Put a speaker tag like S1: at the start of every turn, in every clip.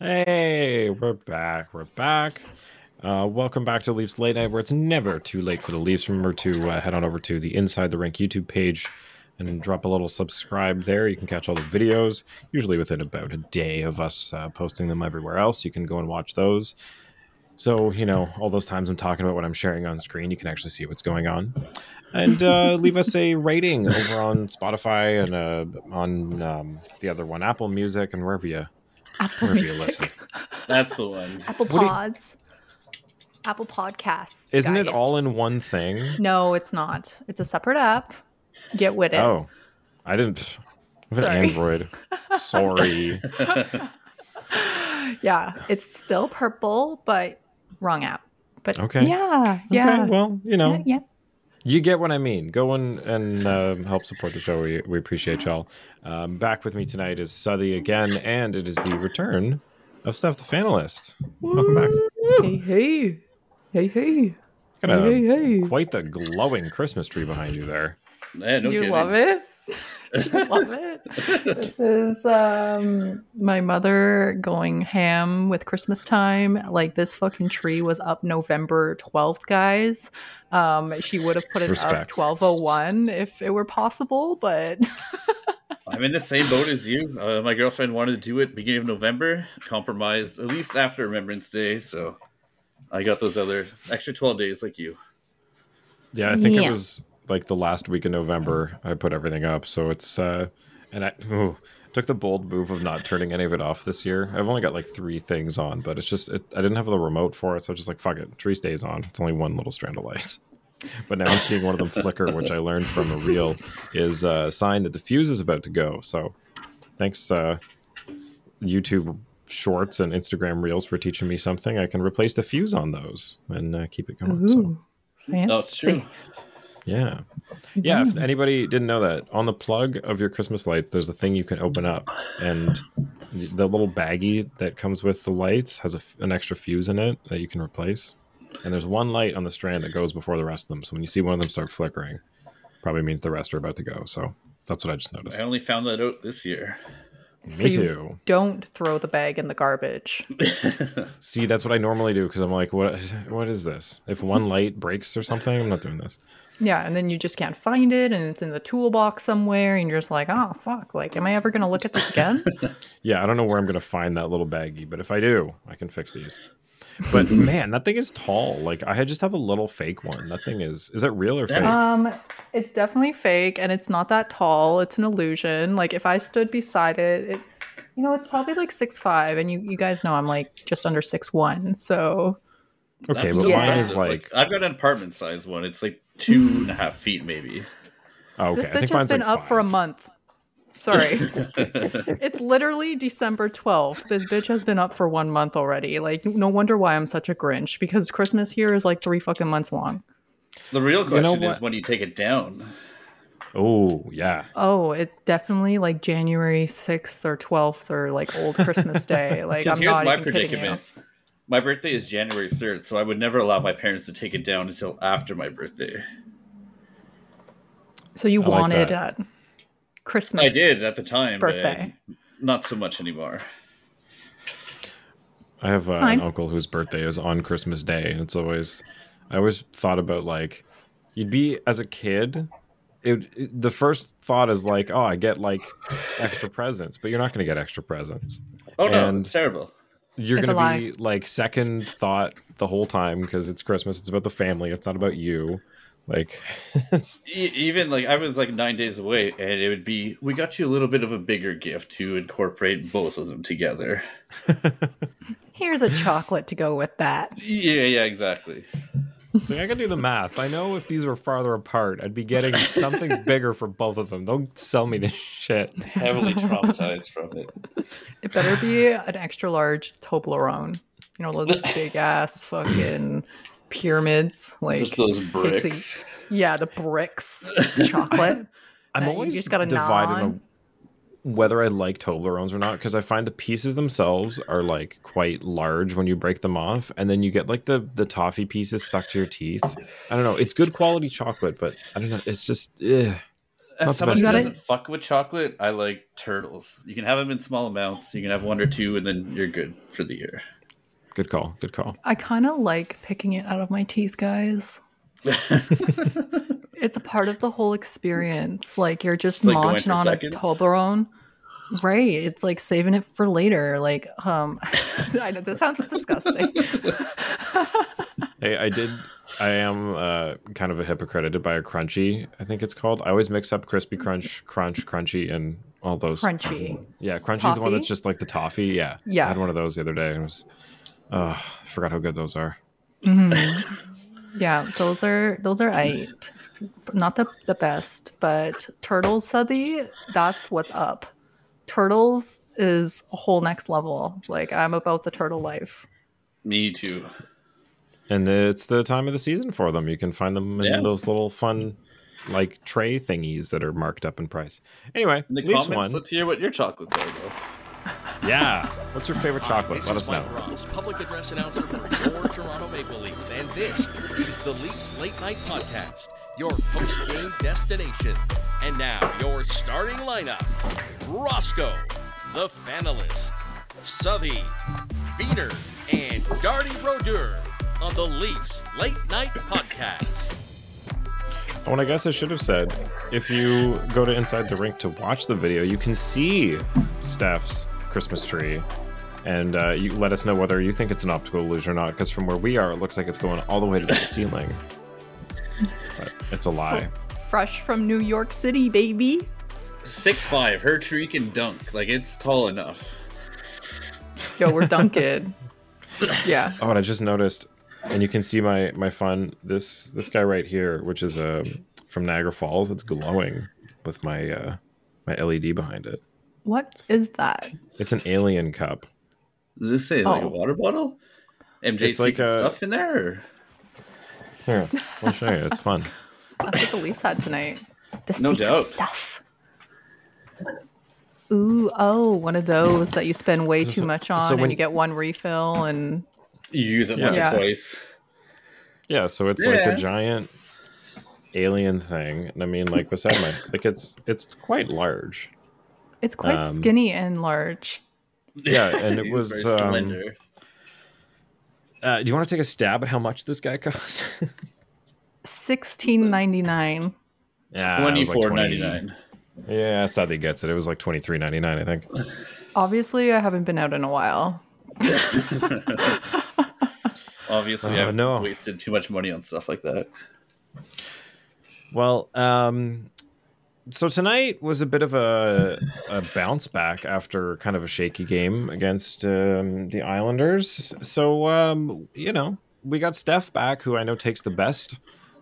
S1: Hey, we're back. We're back. Uh, welcome back to Leafs Late Night, where it's never too late for the Leafs. Remember to uh, head on over to the Inside the Rink YouTube page and drop a little subscribe there. You can catch all the videos, usually within about a day of us uh, posting them everywhere else. You can go and watch those. So, you know, all those times I'm talking about what I'm sharing on screen, you can actually see what's going on. And uh, leave us a rating over on Spotify and uh, on um, the other one, Apple Music, and wherever you
S2: Apple
S1: wherever you listen.
S2: Music,
S3: That's the one.
S2: Apple
S1: What do you-
S2: Pods, Apple Podcasts.
S1: Isn't it
S2: guys.
S1: all in one thing?
S2: No, it's not. It's a separate app. Get with it.
S1: Oh, I didn't. I have an
S2: Sorry.
S1: Android. Sorry.
S2: Yeah, it's still purple, but wrong app. But
S1: Okay.
S2: yeah, yeah,
S1: Okay, well, you know,
S2: yeah, yeah.
S1: You get what I mean. Go and, and um help support the show. We, we appreciate y'all. Um, back with me tonight is Suthy again, and it is the return of Steph the Fanalyst. Welcome back.
S2: Hey, hey, hey, hey,
S1: Got a,
S2: hey, hey.
S1: quite the glowing Christmas tree behind you there.
S3: Yeah, no
S2: Do you
S3: kidding.
S2: love it? Do you love it? this is um my mother going ham with Christmas time. Like this fucking tree was up November 12th, guys. Um she would have put it
S1: Respect.
S2: up 1201 if it were possible, but
S3: I'm in the same boat as you. Uh, my girlfriend wanted to do it beginning of November, compromised at least after Remembrance Day, so I got those other extra 12 days like you.
S1: Yeah, I think it was like the last week in November. I put everything up, so it's uh, and I ooh, took the bold move of not turning any of it off this year. I've only got like three things on, but it's just it, I didn't have the remote for it, so I was just like fuck it, tree stays on. It's only one little strand of lights. But now I'm seeing one of them flicker, which I learned from a reel is a sign that the fuse is about to go. So thanks, uh, YouTube Shorts and Instagram Reels for teaching me something. I can replace the fuse on those and uh, keep it going. So.
S2: Ooh, fancy.
S3: No, it's true.
S1: Yeah. Yeah. If mm-hmm. anybody didn't know that, on the plug of your Christmas lights, there's a thing you can open up, and the little baggie that comes with the lights has a f an extra fuse in it that you can replace. And there's one light on the strand that goes before the rest of them. So when you see one of them start flickering, probably means the rest are about to go. So that's what I just noticed.
S3: I only found that out this year.
S2: So
S1: Me
S2: you
S1: too.
S2: Don't throw the bag in the garbage.
S1: See, that's what I normally do because I'm like, what? What is this? If one light breaks or something, I'm not doing this.
S2: Yeah, and then you just can't find it and it's in the toolbox somewhere and you're just like, "Oh, fuck. Like am I ever going to look at this again?"
S1: Yeah, I don't know where I'm going to find that little baggie, but if I do, I can fix these. But man, that thing is tall. Like I just have a little fake one. That thing is is that real or fake?
S2: Um, it's definitely fake and it's not that tall. It's an illusion. Like if I stood beside it, it you know, it's probably like six five, and you you guys know I'm like just under six one. So
S1: okay,
S3: That's
S1: but
S3: still
S2: Yeah.
S1: mine is
S3: impressive.
S1: like
S3: I've got an apartment size one. It's like two mm-hmm. and a half feet, maybe.
S1: oh, okay.
S2: this
S1: I
S2: bitch
S1: think
S2: has been
S1: like
S2: up for a month. Sorry, it's literally December twelfth. This bitch has been up for one month already. Like no wonder why I'm such a Grinch because Christmas here is like three fucking months long.
S3: The real
S1: You know
S3: question is
S1: what?
S3: when you take it down.
S1: Oh yeah,
S2: Oh, it's definitely like January 6th or 12th or like old Christmas day. Like, I'm
S3: here's
S2: not
S3: my
S2: even kidding you.
S3: predicament. My birthday is January 3rd, so I would never allow my parents to take it down until after my birthday.
S2: So you
S1: I like
S2: wanted
S1: that.
S2: uh, Christmas.
S3: I did at the time,
S2: Birthday.
S3: but not so much anymore.
S1: I have uh, an uncle whose birthday is on Christmas Day, and it's always I always thought about like you'd be as a kid. It, it- the first thought is like, oh, I get like extra presents, but you're not going to get extra presents.
S3: Oh no,
S1: And-
S3: it's terrible.
S1: You're
S2: It's
S1: going to be like second thought the whole time because it's Christmas. It's about the family. It's not about you. Like, it's,
S3: E- even like I was like nine days away, and it would be we got you a little bit of a bigger gift to incorporate both of them together.
S2: Here's a chocolate to go with that.
S3: Yeah, yeah, exactly.
S1: It's like, I can do the math. I know if these were farther apart, I'd be getting something bigger for both of them. Don't sell me this shit.
S3: Heavily traumatized from it.
S2: It better be an extra large Toblerone. You know, those big ass fucking pyramids. Like,
S3: Just those
S2: takes a-
S3: bricks.
S2: yeah, the bricks chocolate.
S1: I'm
S2: that you
S1: always
S2: just gotta
S1: divided
S2: nod.
S1: on whether I like Toblerones or not because I find the pieces themselves are like quite large when you break them off, and then you get like the the toffee pieces stuck to your teeth. I don't know. It's good quality chocolate, but I don't know. It's just eh.
S3: As someone who doesn't fuck with chocolate, I like turtles. You can have them in small amounts. You can have one or two, and then you're good for the year.
S1: Good call. Good call.
S2: I kind of like picking it out of my teeth, guys. it's a part of the whole experience. Like you're just
S3: like
S2: munching
S3: for
S2: on
S3: seconds.
S2: a Toblerone. Right. It's like saving it for later. Like, um I know this sounds disgusting.
S1: Hey, I did. I am uh, kind of a hypocrite. I did buy a crunchy. I think it's called. I always mix up crispy crunch, crunch, crunchy, and all those.
S2: Crunchy.
S1: Yeah, crunchy's the one that's just like the toffee. Yeah,
S2: Yeah.
S1: I had one of those the other day. It was. Uh, I forgot how good those are. Mm-hmm.
S2: Yeah, those are those are eight. Not the the best, but turtles Suthy, that's what's up. Turtles is a whole next level. Like I'm about the turtle life.
S3: Me too.
S1: And it's the time of the season for them. You can find them in
S3: Yeah.
S1: those little fun, like tray thingies that are marked up in price. Anyway,
S3: In the comments,
S1: one.
S3: let's hear what your chocolates are, though.
S1: Yeah. What's your favorite chocolate?
S4: This
S1: Let us
S4: is
S1: know.
S4: Ross, public address announcer for your Toronto Maple Leafs, and this is the Leafs Late Night Podcast, your post-game destination. And now your starting lineup: Roscoe, the Fanalyst, Suthy, Beaner, and Darty Brodeur on the Leafs Late Night Podcast.
S1: Oh, and I guess I should have said, if you go to Inside the Rink to watch the video, you can see Steph's Christmas tree. And uh, you let us know whether you think it's an optical illusion or not, because from where we are, it looks like it's going all the way to the ceiling. But it's a lie.
S2: Fresh from New York City, baby.
S3: Six five. Her tree can dunk. Like it's tall enough.
S2: Yo, we're dunking. yeah.
S1: Oh, and I just noticed, and you can see my my fun this this guy right here, which is um, from Niagara Falls. It's glowing with my uh, my LED behind it.
S2: What is that?
S1: It's an alien cup.
S3: Does this say like a
S2: Oh.
S3: water bottle? MJ
S1: It's like a-
S3: stuff in there? Or?
S1: Here, I'll show you. It's fun.
S2: That's what the Leafs had tonight. The
S3: No
S2: secret
S3: doubt.
S2: stuff. Ooh, oh, one of those that you spend way too much on
S1: when-
S2: and you get one refill and
S3: You use it
S1: Yeah.
S3: once
S2: Yeah.
S3: or twice.
S1: Yeah, so it's like a giant alien thing, and I mean, like beside my like it's it's quite large.
S2: it's quite
S1: Um,
S2: skinny and large.
S1: Yeah, and it was.
S3: very
S1: Um, uh, do you want to take a stab at how much this guy costs?
S2: Sixteen ninety nine.
S1: yeah, twenty four ninety nine.
S3: Twenty
S1: was like
S3: four
S1: 20
S3: ninety nine.
S1: Yeah, Sadly gets it. It was like twenty three ninety nine, I think.
S2: Obviously, I haven't been out in a while.
S3: Obviously,
S1: Uh,
S3: I've
S1: no.
S3: wasted too much money on stuff like that.
S1: Well, um, so tonight was a bit of a, a bounce back after kind of a shaky game against um, the Islanders. So, um, you know, we got Steph back, who I know takes the best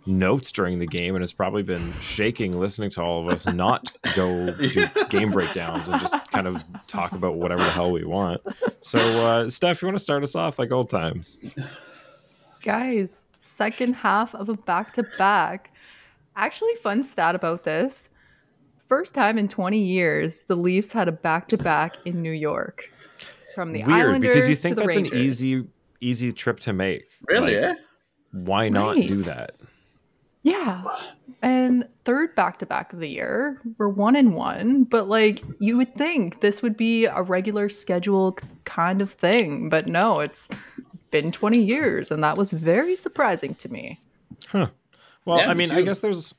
S1: notes during the game and has probably been shaking listening to all of us not go do game breakdowns and just kind of talk about whatever the hell we want. So, uh, Steph, you want to start us off like old times?
S2: Guys, second half of a back to back. Actually, fun stat about this. First time in 20 years, the Leafs had a back to back in New York. From the
S1: Weird,
S2: Islanders
S1: because you
S2: to
S1: think
S2: the
S1: that's
S2: Rangers.
S1: an easy, easy trip to make.
S3: Really?
S1: Like,
S3: eh?
S1: Why not do that?
S2: Yeah. And third back to back of the year, we're one and one, but like you would think this would be a regular schedule kind of thing, but no, it's been 20 years and that was very surprising to me.
S1: Huh. Well,
S3: Yeah,
S1: I
S3: me
S1: mean, I guess there's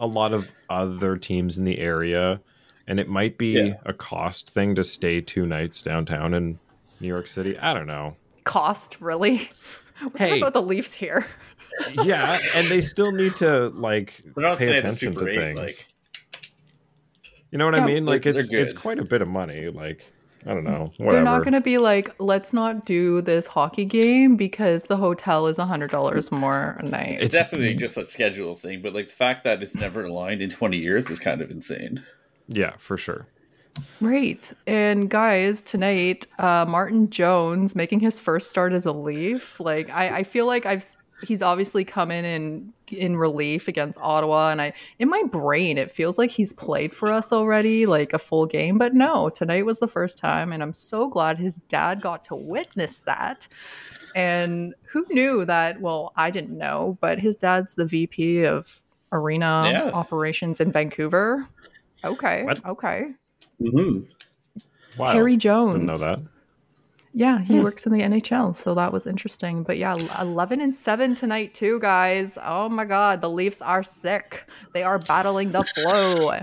S1: a lot of other teams in the area, and it might be
S3: Yeah.
S1: a cost thing to stay two nights downtown in New York City. I don't know.
S2: Cost, really? We're
S1: Hey.
S2: talking about the Leafs here.
S1: Yeah, and they still need to like
S3: They're not
S1: pay attention to
S3: eight,
S1: things.
S3: like-
S1: you know what
S2: Yeah,
S1: I mean? Like it's it's quite a bit of money. Like I don't know. Whatever.
S2: They're not going to be like, let's not do this hockey game because the hotel is $100 more a night.
S3: It's,
S1: It's-
S3: definitely just a schedule thing, but like the fact that it's never aligned in 20 years is kind of insane.
S1: yeah, for sure.
S2: Right. And guys, tonight, uh, Martin Jones making his first start as a Leaf. Like, I, I feel like I've s- he's obviously come in in in relief against Ottawa, and I in my brain it feels like he's played for us already, like a full game. But no, tonight was the first time, and I'm so glad his dad got to witness that. And who knew that? Well, I didn't know, but his dad's the VP of arena
S3: Yeah.
S2: operations in Vancouver. Okay.
S1: What?
S2: Okay.
S3: hmm
S1: Wow.
S2: Harry Jones.
S1: Didn't know that.
S2: Yeah, he hmm. works in the NHL, so that was interesting. But yeah, 11 and 7 tonight too, guys. Oh my god, the Leafs are sick. They are battling the flow.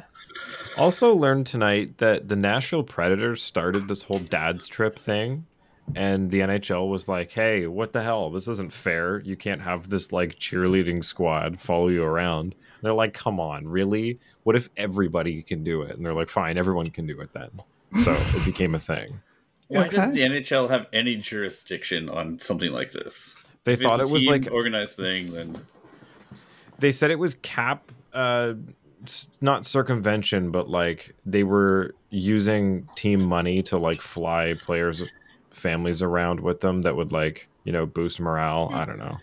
S1: Also learned tonight that the Nashville Predators started this whole dad's trip thing and the NHL was like, "Hey, what the hell? This isn't fair. You can't have this like cheerleading squad follow you around." And they're like, "Come on, really? What if everybody can do it?" And they're like, "Fine, everyone can do it then." So it became a thing.
S3: Why
S2: Okay.
S3: does the NHL have any jurisdiction on something like this?
S1: They
S3: If
S1: thought
S3: it's
S1: it was
S3: team
S1: like
S3: organized thing, then
S1: they said it was cap uh not circumvention but like they were using team money to like fly players families around with them that would like you know boost morale i don't know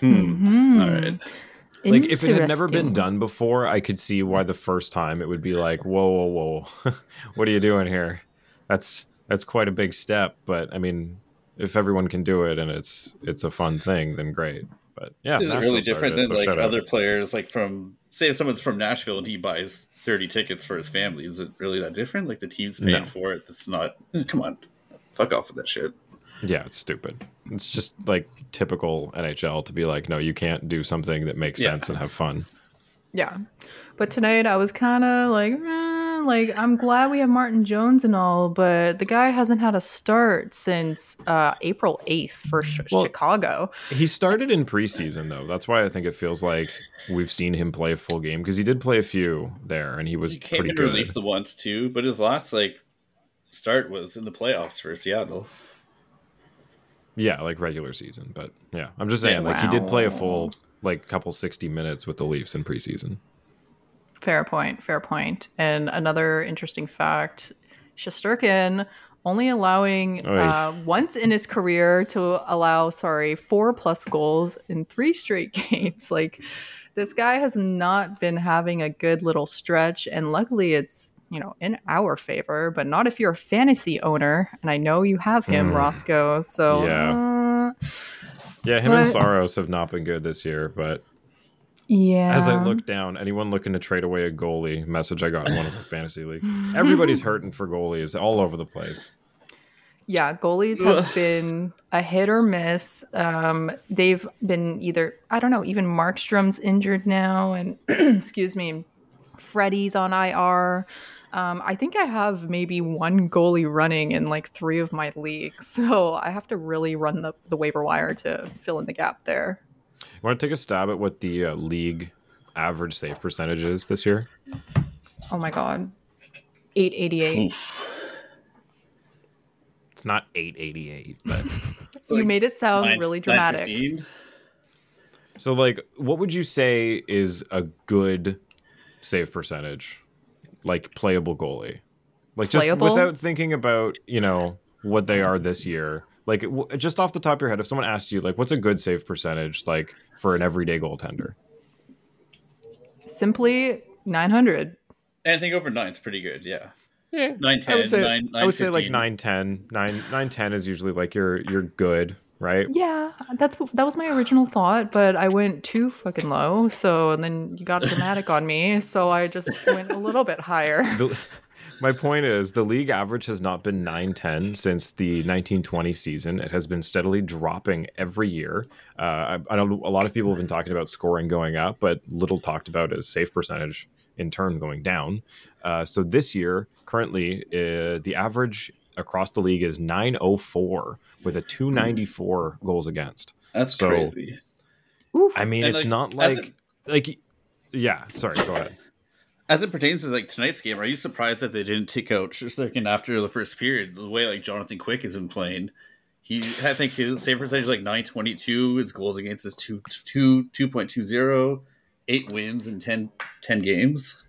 S3: hmm. All right.
S1: like if it had never been done before i could see why the first time it would be like whoa whoa whoa what are you doing here that's that's quite a big step but i mean if everyone can do it and it's it's a fun thing then great but yeah
S3: Is it really different
S1: it,
S3: than
S1: so
S3: like
S1: shout out.
S3: other players, like from say if someone's from Nashville and he buys thirty tickets for his family? Is it really that different? Like the team's paying
S1: No.
S3: for it. It's not. Come on, fuck off with that shit.
S1: Yeah, it's stupid. It's just like typical NHL to be like, no, you can't do something that makes
S3: Yeah.
S1: sense and have fun.
S2: Yeah. But tonight I was kind of like, eh, like I'm glad we have Martin Jones and all, but the guy hasn't had a start since uh, April 8th for sh-
S1: Well-
S2: Chicago.
S1: He started in preseason though. That's why I think it feels like we've seen him play a full game because he did play a few there and he was
S3: He came
S1: pretty
S3: in
S1: good.
S3: relief the once too, but his last like start was in the playoffs for Seattle.
S1: Yeah, like regular season, but yeah, I'm just saying
S3: Yeah.
S1: like he did play a full like couple 60 minutes with the Leafs in preseason.
S2: Fair point. Fair point. And another interesting fact Shesterkin only allowing uh, once in his career to allow, sorry, four plus goals in three straight games. Like, this guy has not been having a good little stretch. And luckily, it's, you know, in our favor, but not if you're a fantasy owner. And I know you have him,
S1: Mm.
S2: Roscoe. So,
S1: Yeah.
S2: uh,
S1: Yeah, him and Soros have not been good this year, but
S2: yeah.
S1: as I look down, anyone looking to trade away a goalie message I got in one of the fantasy leagues. Everybody's hurting for goalies all over the place.
S2: Yeah, goalies have been a hit or miss. Um, they've been either I don't know, even Markstrom's injured now, and excuse me, Freddie's on IR. Um, I think I have maybe one goalie running in like three of my leagues, so I have to really run the, the waiver wire to fill in the gap there.
S1: You want to take a stab at what the uh, league average save percentage is this year?
S2: Oh my god, eight eighty eight.
S1: It's not 888, but
S2: You made it sound
S3: Nine-
S2: really dramatic.
S1: so like what would you say is a good save percentage? Like playable goalie. Like just without thinking about, you know, what they are this year. Like w- just off the top of your head if someone asked you like what's a good save percentage like for an everyday goaltender?
S2: Simply nine hundred.
S3: I think over nine's pretty good. Yeah,
S1: Yeah.
S3: nine ten.
S1: I would say
S3: nine,
S1: I would say like
S3: 915.
S1: 910. 9 910 is usually like you're you're good, right?
S2: Yeah, that's that was my original thought, but I went too fucking low. So and then you got dramatic on me, so I just went a little bit higher.
S1: The, my point is the league average has not been 910 since the 1920 season. It has been steadily dropping every year. Uh, I, I know a lot of people have been talking about scoring going up, but little talked about is save percentage in turn going down. Uh, so this year, currently, uh, the average across the league is 904 with a 294 goals against.
S3: That's
S1: so-
S3: crazy.
S1: I mean,
S3: And,
S1: it's
S3: like,
S1: not
S3: as
S1: like like yeah. Sorry, go ahead.
S3: As it pertains to like tonight's game, are you surprised that they didn't take out Shesterkin after the first period? The way like Jonathan Quick has been playing, he I think his save percentage is like nine twenty two. His goals against is two two two point two zero. Eight wins in 10, 10 games.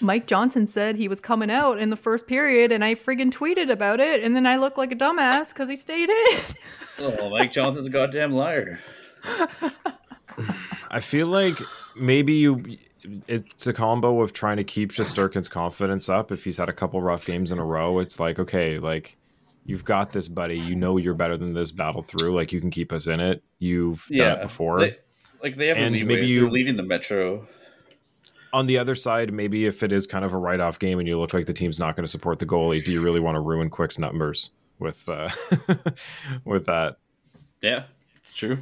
S2: Mike Johnson said he was coming out in the first period, and I friggin' tweeted about it, and then I looked like a dumbass because he stayed in.
S3: Oh, Mike Johnson's a goddamn liar.
S1: I feel like maybe you it's a combo of trying to keep Shesterkin's confidence up. If he's had a couple rough games in a row, it's like, okay, like you've got this, buddy. You know you're better than this battle through. Like you can keep us in it. You've done it before.
S3: They, Like they have
S1: And
S3: leeway.
S1: maybe you're
S3: leaving the metro.
S1: On the other side, maybe if it is kind of a write-off game and you look like the team's not going to support the goalie, do you really want to ruin Quick's numbers with uh, with that?
S3: Yeah, it's true.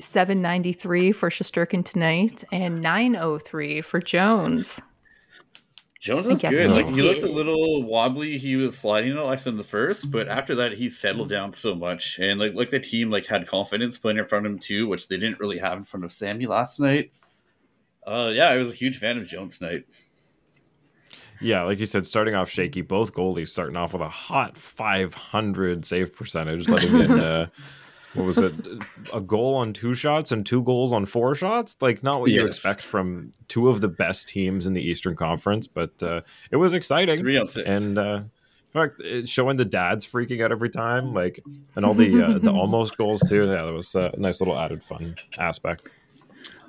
S2: 793 for Shesterkin tonight and 903 for Jones.
S3: Jones
S2: I
S3: was good. Like he looked a little wobbly. He was sliding a lot in the first, but after that he settled down so much, and like like the team like had confidence playing in front of him too, which they didn't really have in front of Sammy last night. Uh, yeah, I was a huge fan of Jones tonight.
S1: Yeah, like you said, starting off shaky. Both goalies starting off with a hot 500 save percentage, letting in uh, what was it, a goal on two shots and two goals on four shots? Like not what you expect from two of the best teams in the Eastern Conference, but uh, it was exciting.
S3: Three on six.
S1: and uh, in fact, it's showing the dads freaking out every time, like, and all the uh, the almost goals too. Yeah, that was a nice little added fun aspect.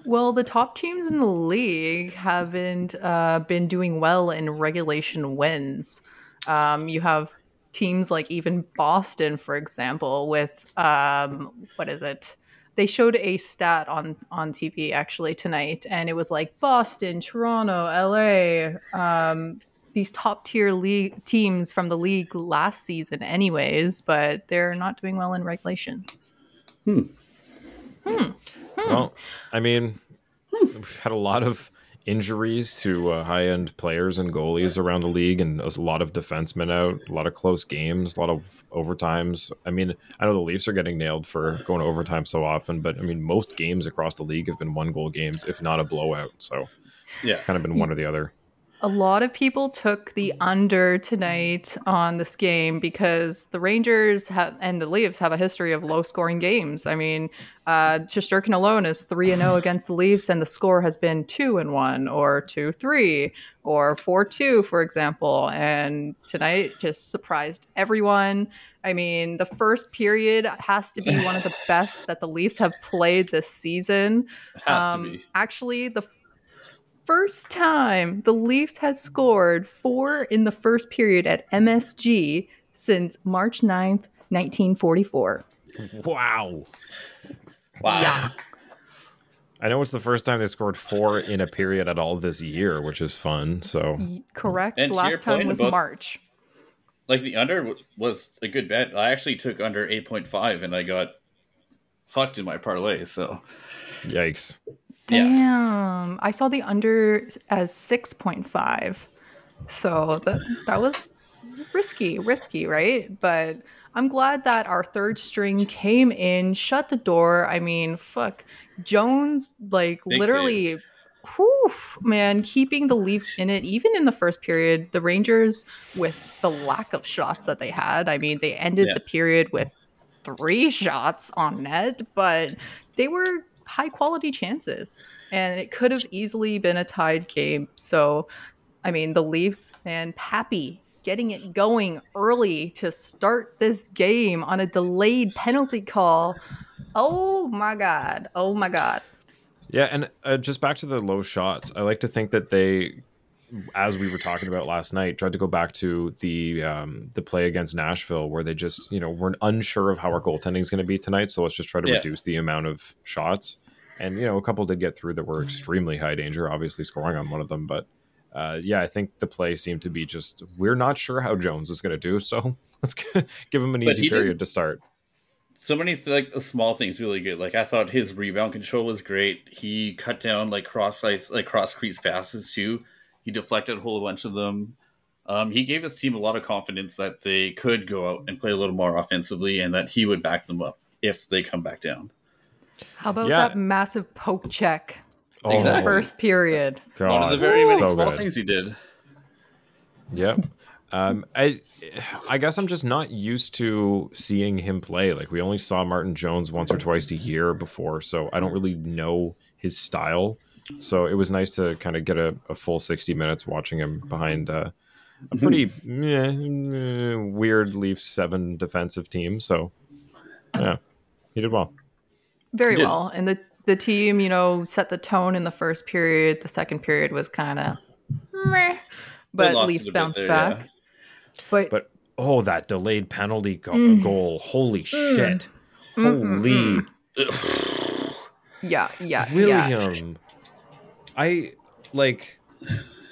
S2: Well, the top teams in the league haven't uh, been doing well in regulation wins. Um, you have teams like even Boston, for example, with um, what is it? They showed a stat on on TV actually tonight, and it was like Boston, Toronto, LA, um, these top tier league teams from the league last season, anyways, but they're not doing well in regulation. Hmm. Hmm.
S1: Well, I mean, we've had a lot of injuries to uh, high end players and goalies around the league, and a lot of defensemen out, a lot of close games, a lot of overtimes. I mean, I know the Leafs are getting nailed for going to overtime so often, but I mean, most games across the league have been one goal games, if not a blowout. So
S3: yeah,
S1: it's kind of been one or the other.
S2: A lot of people took the under tonight on this game because the Rangers have and the Leafs have a history of low scoring games. I mean, uh, Shesterkin alone is 3 and 0 against the Leafs, and the score has been 2 and 1 or 2 3 or 4 2, for example. And tonight just surprised everyone. I mean, the first period has to be one of the best that the Leafs have played this season.
S3: it has
S2: Um,
S3: to be.
S2: Actually, the first time the Leafs has scored four in the first period at MSG since March 9th, 1944.
S1: Wow.
S3: Wow.
S2: Yeah.
S1: I know it's the first time they scored four in a period at all this year, which is fun. So
S2: Correct.
S3: And
S2: Last time was
S3: about-
S2: March.
S3: Like the under was a good bet. I actually took under eight point five, and I got fucked in my parlay. So
S1: yikes.
S3: Yeah.
S2: Damn. I saw the under as 6.5. So that that was risky, risky, right? But I'm glad that our third string came in, shut the door. I mean, fuck. Jones like
S3: Big
S2: literally
S3: saves.
S2: whew, man, keeping the Leafs in it even in the first period. The Rangers with the lack of shots that they had. I mean, they ended
S3: Yeah.
S2: the period with three shots on net, but they were high quality chances and it could have easily been a tied game. So, I mean, the Leafs and Papi getting it going early to start this game on a delayed penalty call. Oh my God. Oh my God.
S1: Yeah, and uh, just back to the low shots. I like to think that they, as we were talking about last night, tried to go back to the um, the play against Nashville, where they just you know we're unsure of how our goaltending is going to be tonight, so let's just try to
S3: Yeah.
S1: reduce the amount of shots. And you know, a couple did get through that were extremely high danger, obviously scoring on one of them. But uh, yeah, I think the play seemed to be just we're not sure how Jones is going to do, so let's give him an
S3: But
S1: easy
S3: he did-
S1: period to start.
S3: so many like the small things really good. Like I thought his rebound control was great. He cut down like cross ice, like cross crease passes too. He deflected a whole bunch of them. Um, he gave his team a lot of confidence that they could go out and play a little more offensively, and that he would back them up if they come back down.
S2: How about
S1: Yeah.
S2: that massive poke check
S1: Oh,
S2: in the
S3: Exactly.
S2: first period?
S1: God,
S3: One of the very many
S1: so
S3: small
S1: good.
S3: things he did.
S1: Yep. Um, I, I guess I'm just not used to seeing him play. Like we only saw Martin Jones once or twice a year before, so I don't really know his style. So it was nice to kind of get a, a full 60 minutes watching him behind uh, a pretty meh, meh, weird Leafs seven defensive team. So yeah, he did well.
S2: Very
S3: Did.
S2: well. And the the team, you know, set the tone in the first period. The second period was kind of meh, but Leafs
S3: it
S2: bounced
S3: there,
S2: back.
S3: yeah.
S2: But,
S1: But oh, that delayed penalty go-
S2: Mm.
S1: goal! Holy shit! Holy!
S2: Yeah, yeah, yeah.
S1: I like.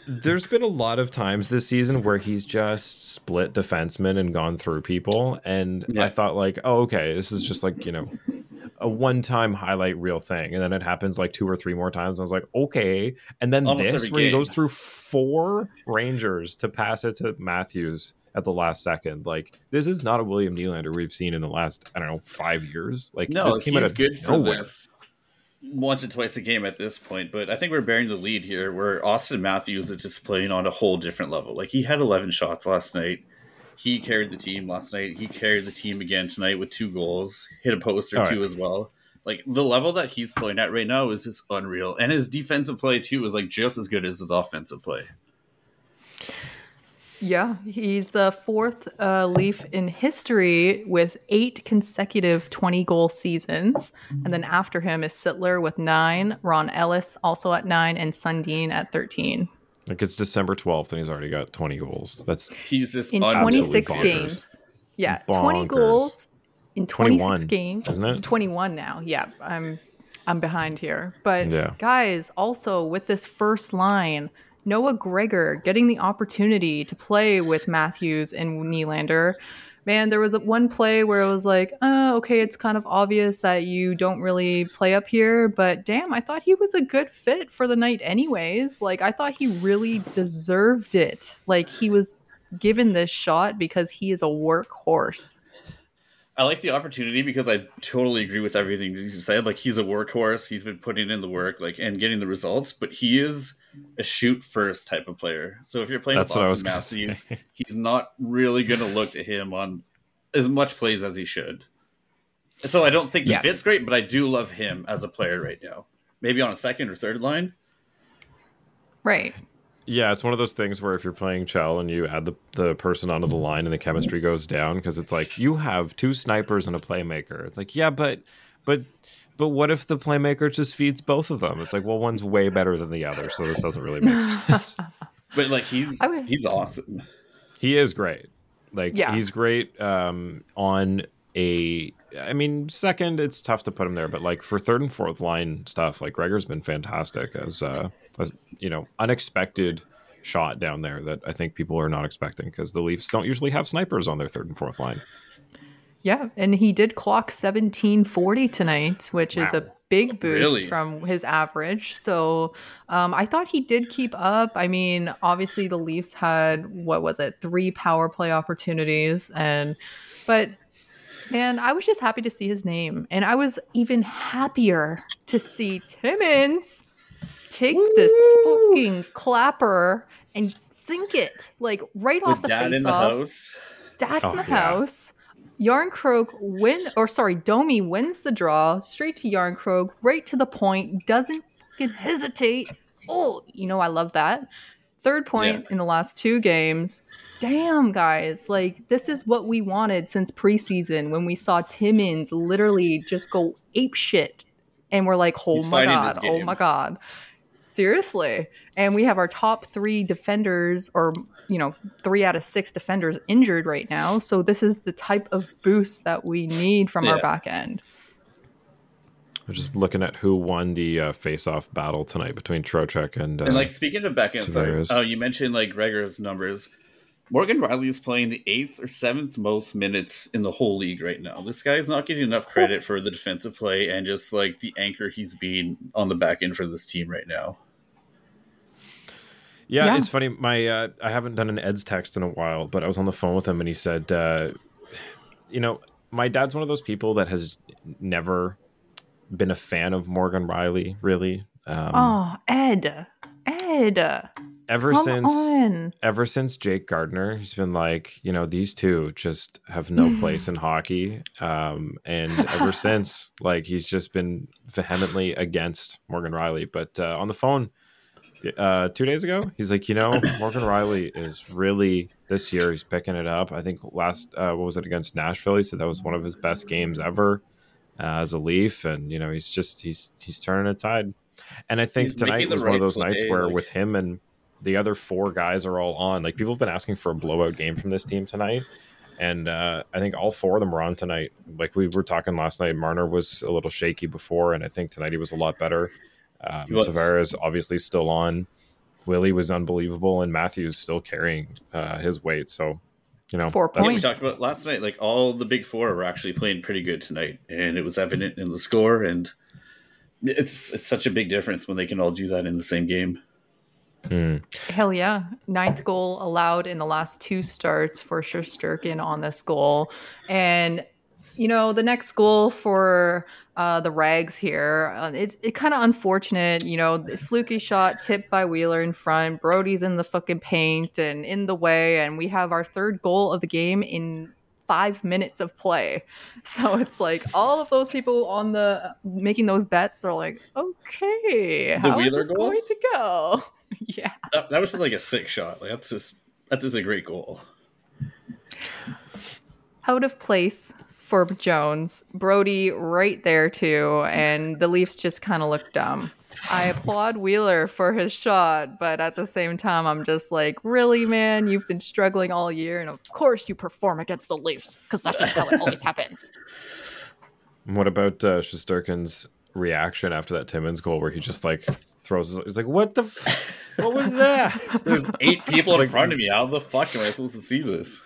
S1: There's been a lot of times this season where he's just split defensemen and gone through people, and
S3: Yeah.
S1: I thought like, oh, okay, this is just like you know, a one-time highlight real thing, and then it happens like two or three more times. I was like, okay, and then
S3: Almost
S1: this where he goes through four Rangers to pass it to Matthews at the last second. Like this is not a William Nylander we've seen in the last I don't know five years. Like
S3: No,
S1: this came out of
S3: good for
S1: nowhere.
S3: this once or twice a game at this point. But I think we're bearing the lead here, where Auston Matthews is just playing on a whole different level. Like he had 11 shots last night. He carried the team last night. He carried the team again tonight with two goals, hit a post or
S1: All
S3: two
S1: right.
S3: as well. Like the level that he's playing at right now is just unreal, and his defensive play too is like just as good as his offensive play.
S2: Yeah, he's the fourth uh, Leaf in history with eight consecutive 20 goal seasons. And then after him is Sittler with nine, Ron Ellis also at nine, and Sundin at 13.
S1: Like it's December 12th and he's already got 20 goals. That's
S3: He's just
S2: In 26
S1: bonkers.
S2: games. Yeah, 20 goals in 26
S1: 21,
S2: games.
S1: isn't it?
S2: 21 now. Yeah, I'm I'm behind here. But
S1: Yeah.
S2: guys, also with this first line, Noah Gregor getting the opportunity to play with Matthews and Nylander. Man, there was one play where it was like, oh, okay, it's kind of obvious that you don't really play up here, but damn, I thought he was a good fit for the night, anyways. Like, I thought he really deserved it. Like, he was given this shot because he is a workhorse.
S3: I like the opportunity because I totally agree with everything that you said. Like he's a workhorse. He's been putting in the work, like and getting the results. But he is a shoot first type of player. So if you're playing
S1: That's
S3: with
S1: what I
S3: Auston
S1: was gonna
S3: Matthews, he's not really going to look to him on as much plays as he should. So I don't think the
S2: Yeah.
S3: fit's great, but I do love him as a player right now. Maybe on a second or third line.
S2: Right.
S1: Yeah, it's one of those things where if you're playing Chell and you add the, the person onto the line and the chemistry goes down because it's like you have two snipers and a playmaker. It's like, yeah, but but but what if the playmaker just feeds both of them? It's like, well, one's way better than the other, so this doesn't really make sense.
S3: But like he's
S2: I would-
S3: he's awesome.
S1: he is great. Like
S2: Yeah.
S1: he's great um, on a. I mean, second, it's tough to put him there, but like for third and fourth line stuff, like Gregor's been fantastic as, uh, as you know, unexpected shot down there that I think people are not expecting because the Leafs don't usually have snipers on their third and fourth line.
S2: Yeah, and he did clock 1740 tonight, which is a big boost
S3: Really?
S2: from his average. So um, I thought he did keep up. I mean, obviously the Leafs had what was it, three power play opportunities, and but man, I was just happy to see his name, and I was even happier to see Timmins take this fucking clapper and sink it like right off
S3: With
S2: the
S3: dad
S2: face
S3: in the
S2: off
S3: house.
S2: dad
S1: Oh,
S2: in the
S1: yeah.
S2: house. Järnkrok win or sorry, Domi wins the draw straight to Järnkrok, right to the point, doesn't fucking hesitate. Oh, you know I love that. Third point
S3: Yeah.
S2: in the last two games. Damn, guys, like this is what we wanted since preseason when we saw Timmins literally just go ape shit, and we're like, oh
S3: He's
S2: my god, oh my god, seriously. And we have our top three defenders, or you know, three out of six defenders injured right now. So this is the type of boost that we need from our back end.
S1: I'm just looking at who won the uh, face-off battle tonight between Trocheck and, uh,
S3: And like speaking of back end, sorry, oh, you mentioned like Gregor's numbers. Morgan Rielly is playing the eighth or seventh most minutes in the whole league right now. This guy is not getting enough credit for the defensive play and just like the anchor he's being on the back end for this team right now.
S1: Yeah,
S2: Yeah.
S1: it's funny. My uh, I haven't done an Ed's text in a while, but I was on the phone with him and he said, uh, you know, my dad's one of those people that has never been a fan of Morgan Rielly, really. Um,
S2: oh, Ed, Ed,
S1: ever
S2: come
S1: since
S2: on.
S1: ever since Jake Gardiner, he's been like, you know, these two just have no place in hockey. Um, and ever since, like, he's just been vehemently against Morgan Rielly. But uh, on the phone uh, two days ago, he's like, you know, Morgan Rielly is really this year. He's picking it up. I think last uh, what was it against Nashville? He said that was one of his best games ever uh, as a Leaf, and you know, he's just he's he's turning a tide. And I think
S3: He's
S1: tonight was one of
S3: right
S1: those nights where
S3: like-
S1: with him and the other four guys are all on. Like people have been asking for a blowout game from this team tonight, And uh, I think all four of them were on tonight. Like we were talking last night, Marner was a little shaky before, and I think tonight he was a lot better. Um, Tavares obviously still on. Willie was unbelievable, and Matthews still carrying uh, his weight. So, you know,
S2: Four
S3: Yeah, we talked about last night. Like all the big four were actually playing pretty good tonight, and it was evident in the score. And it's it's such a big difference when they can all do that in the same game.
S1: Mm.
S2: Hell yeah. Ninth goal allowed in the last two starts for Shesterkin on this goal. And, you know, the next goal for uh, the Rags here, uh, it's it kind of unfortunate. You know, the fluky shot tipped by Wheeler in front. Brodie's in the fucking paint and in the way. And we have our third goal of the game in five minutes of play. So it's like all of those people on the making those bets, they're like, okay,
S3: The
S2: how is
S3: Wheeler
S2: this
S3: goal?
S2: going to go? yeah.
S3: That, that was like a sick shot. Like that's just that's just a great goal.
S2: out of place for Jones. Brodie right there too, and the Leafs just kind of look dumb. I applaud Wheeler for his shot, but at the same time, I'm just like, really, man? You've been struggling all year, and of course you perform against the Leafs because that's just how it always happens.
S1: What about uh, Shesterkin's reaction after that Timmins goal, where he just like throws? His, he's like, "What the? F- what was that?"
S3: There's eight people in front of me. How the fuck am I supposed to see this?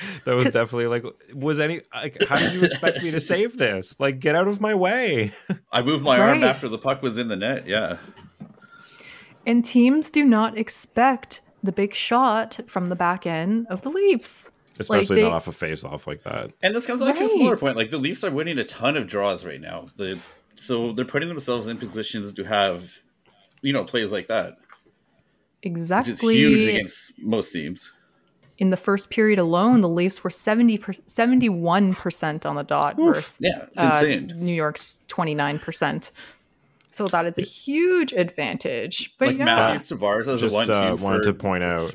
S1: that was definitely like, was any? Like, how did you expect me to save this? Like, get out of my way!
S3: I moved my arm after the puck was in the net. Yeah,
S2: And teams do not expect the big shot from the back end of the Leafs.
S1: Especially
S2: they-
S1: not off a face off like that.
S3: and this comes back to a smaller point. Like the Leafs are winning a ton of draws right now. The so they're putting themselves in positions to have, you know, plays like that, which
S2: Exactly.
S3: is huge against most teams.
S2: In the first period alone, the Leafs were 70 71% on the dot versus
S3: Yeah, it's
S2: uh,
S3: insane.
S2: New York's 29%. So that is a huge advantage. But
S3: like
S2: yeah,
S3: Matthews Tavares as
S1: Just
S3: a one-two
S1: uh, wanted
S3: for-
S1: to point out.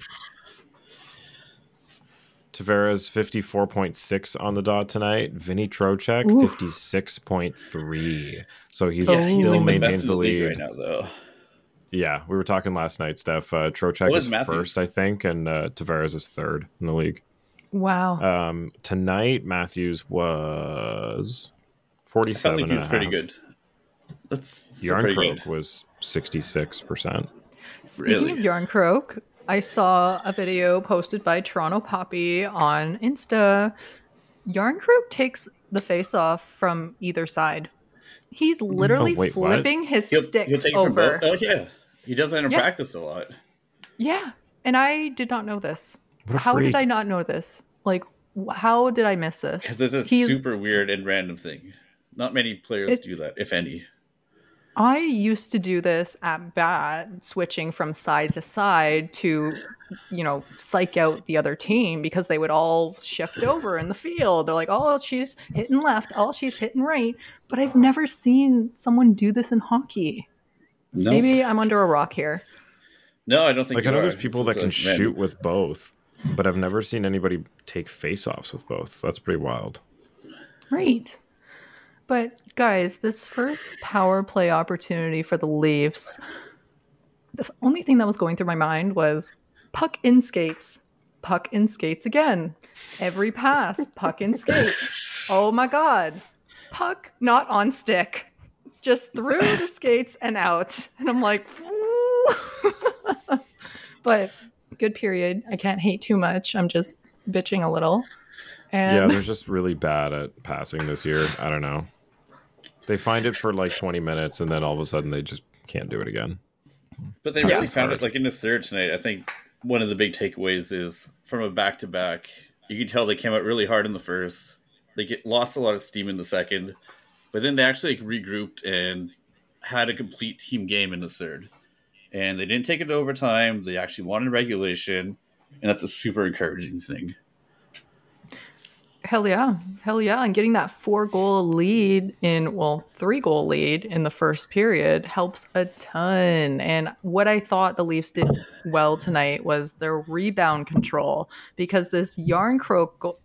S1: Tavares fifty four point six on the dot tonight. Vinny
S2: Trocheck
S1: fifty six point three. So he's
S2: Yeah,
S3: Yeah, he's
S1: still
S3: like the
S1: maintains
S3: best
S1: the
S3: the
S1: lead.
S3: right now, though.
S1: Yeah, we were talking last night, Steph. Uh, Trocheck
S3: What
S1: is
S3: is Matthews?
S1: first, I think, and uh, Tavares is third in the league.
S2: wow.
S1: Um, tonight, Matthews was
S3: I felt
S1: 47
S3: like he
S1: and
S3: was
S1: a
S3: pretty good. That's still pretty
S1: Järnkrok
S3: good.
S1: was 66%.
S2: Speaking
S3: really?
S2: of Järnkrok, I saw a video posted by Toronto Poppy on Insta. Järnkrok takes the face off from either side. He's literally
S1: wait, what?
S2: flipping his
S3: He'll,
S2: stick
S3: he'll take it from
S2: over.
S3: both. Oh yeah, he does that in
S2: Yeah.
S3: practice a lot.
S2: Yeah, and I did not know this.
S1: What a
S2: How
S1: freak.
S2: did I not know this? Like, how did I miss this?
S3: Because it's a
S2: He's-
S3: super weird and random thing. Not many players
S2: It-
S3: do that, if any.
S2: I used to do this at bat, switching from side to side to, you know, psych out the other team because they would all shift over in the field. They're like, oh, she's hitting left, oh, she's hitting right. But I've never seen someone do this in hockey.
S3: No,
S2: Maybe I'm under a rock here.
S3: no, I don't think.
S1: Like, I know
S3: are.
S1: there's people
S3: This
S1: that can
S3: is a random-
S1: shoot with both, but I've never seen anybody take face offs with both. That's pretty wild.
S2: Right. But guys, this first power play opportunity for the Leafs, the only thing that was going through my mind was puck in skates, puck in skates again. Every pass, puck in skates. Oh my god. Puck not on stick. Just through the skates and out. And I'm like, but good period. I can't hate too much. I'm just bitching a little. And
S1: Yeah, they're just really bad at passing this year. I don't know. They find it for like 20 minutes and then all of a sudden they just can't do it again.
S3: But they really
S1: it's
S3: found
S1: hard.
S3: it like in the third tonight. I think one of the big takeaways is from a back to back. You can tell they came out really hard in the first. They get lost a lot of steam in the second, but then they actually like, regrouped and had a complete team game in the third. And they didn't take it to overtime. They actually won in regulation, and that's a super encouraging thing.
S2: Hell yeah. Hell yeah. And getting that four goal lead in, well, three goal lead in the first period helps a ton. And what I thought the Leafs did well tonight was their rebound control because this Järnkrok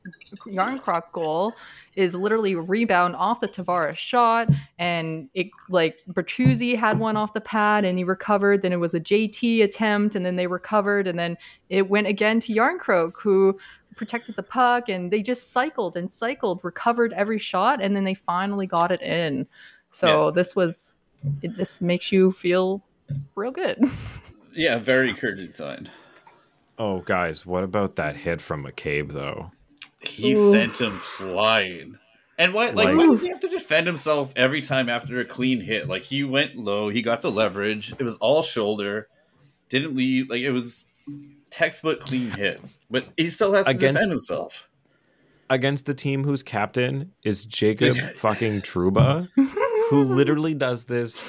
S2: Croc goal is literally rebound off the Tavares shot. And it like Bertuzzi had one off the pad and he recovered. Then it was a JT attempt and then they recovered. And then it went again to Järnkrok who protected the puck and they just cycled and cycled, recovered every shot, and then they finally got it in. So
S3: Yeah.
S2: this was it, this makes you feel real good.
S3: Yeah, very encouraging sign.
S1: Oh, guys, what about that hit from McCabe though?
S3: He
S2: Ooh.
S3: sent him flying. And why like,
S1: Like-
S3: why does he have to defend himself every time after a clean hit? Like he went low, he got the leverage. It was all shoulder. Didn't leave like it was textbook clean hit. But he still has to
S1: Against-
S3: defend himself.
S1: Against the team whose captain is Jacob fucking Trouba, who literally does this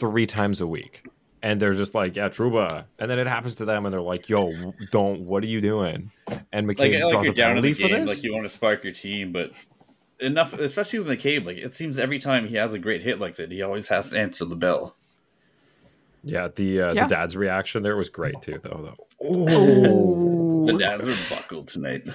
S1: three times a week. And they're just like, yeah, Trouba. And then it happens to them, and they're like, yo, don't, what are you doing? And
S3: Like,
S1: McCabe
S3: like
S1: draws
S3: you're
S1: a
S3: down
S1: penalty for
S3: game,
S1: this.
S3: like you want to spark your team, but enough especially with McCabe, like it seems every time he has a great hit like that, he always has to answer the bell.
S1: Yeah, the uh,
S2: Yeah.
S1: the dad's reaction there was great too, though. though.
S3: The dads are buckled tonight.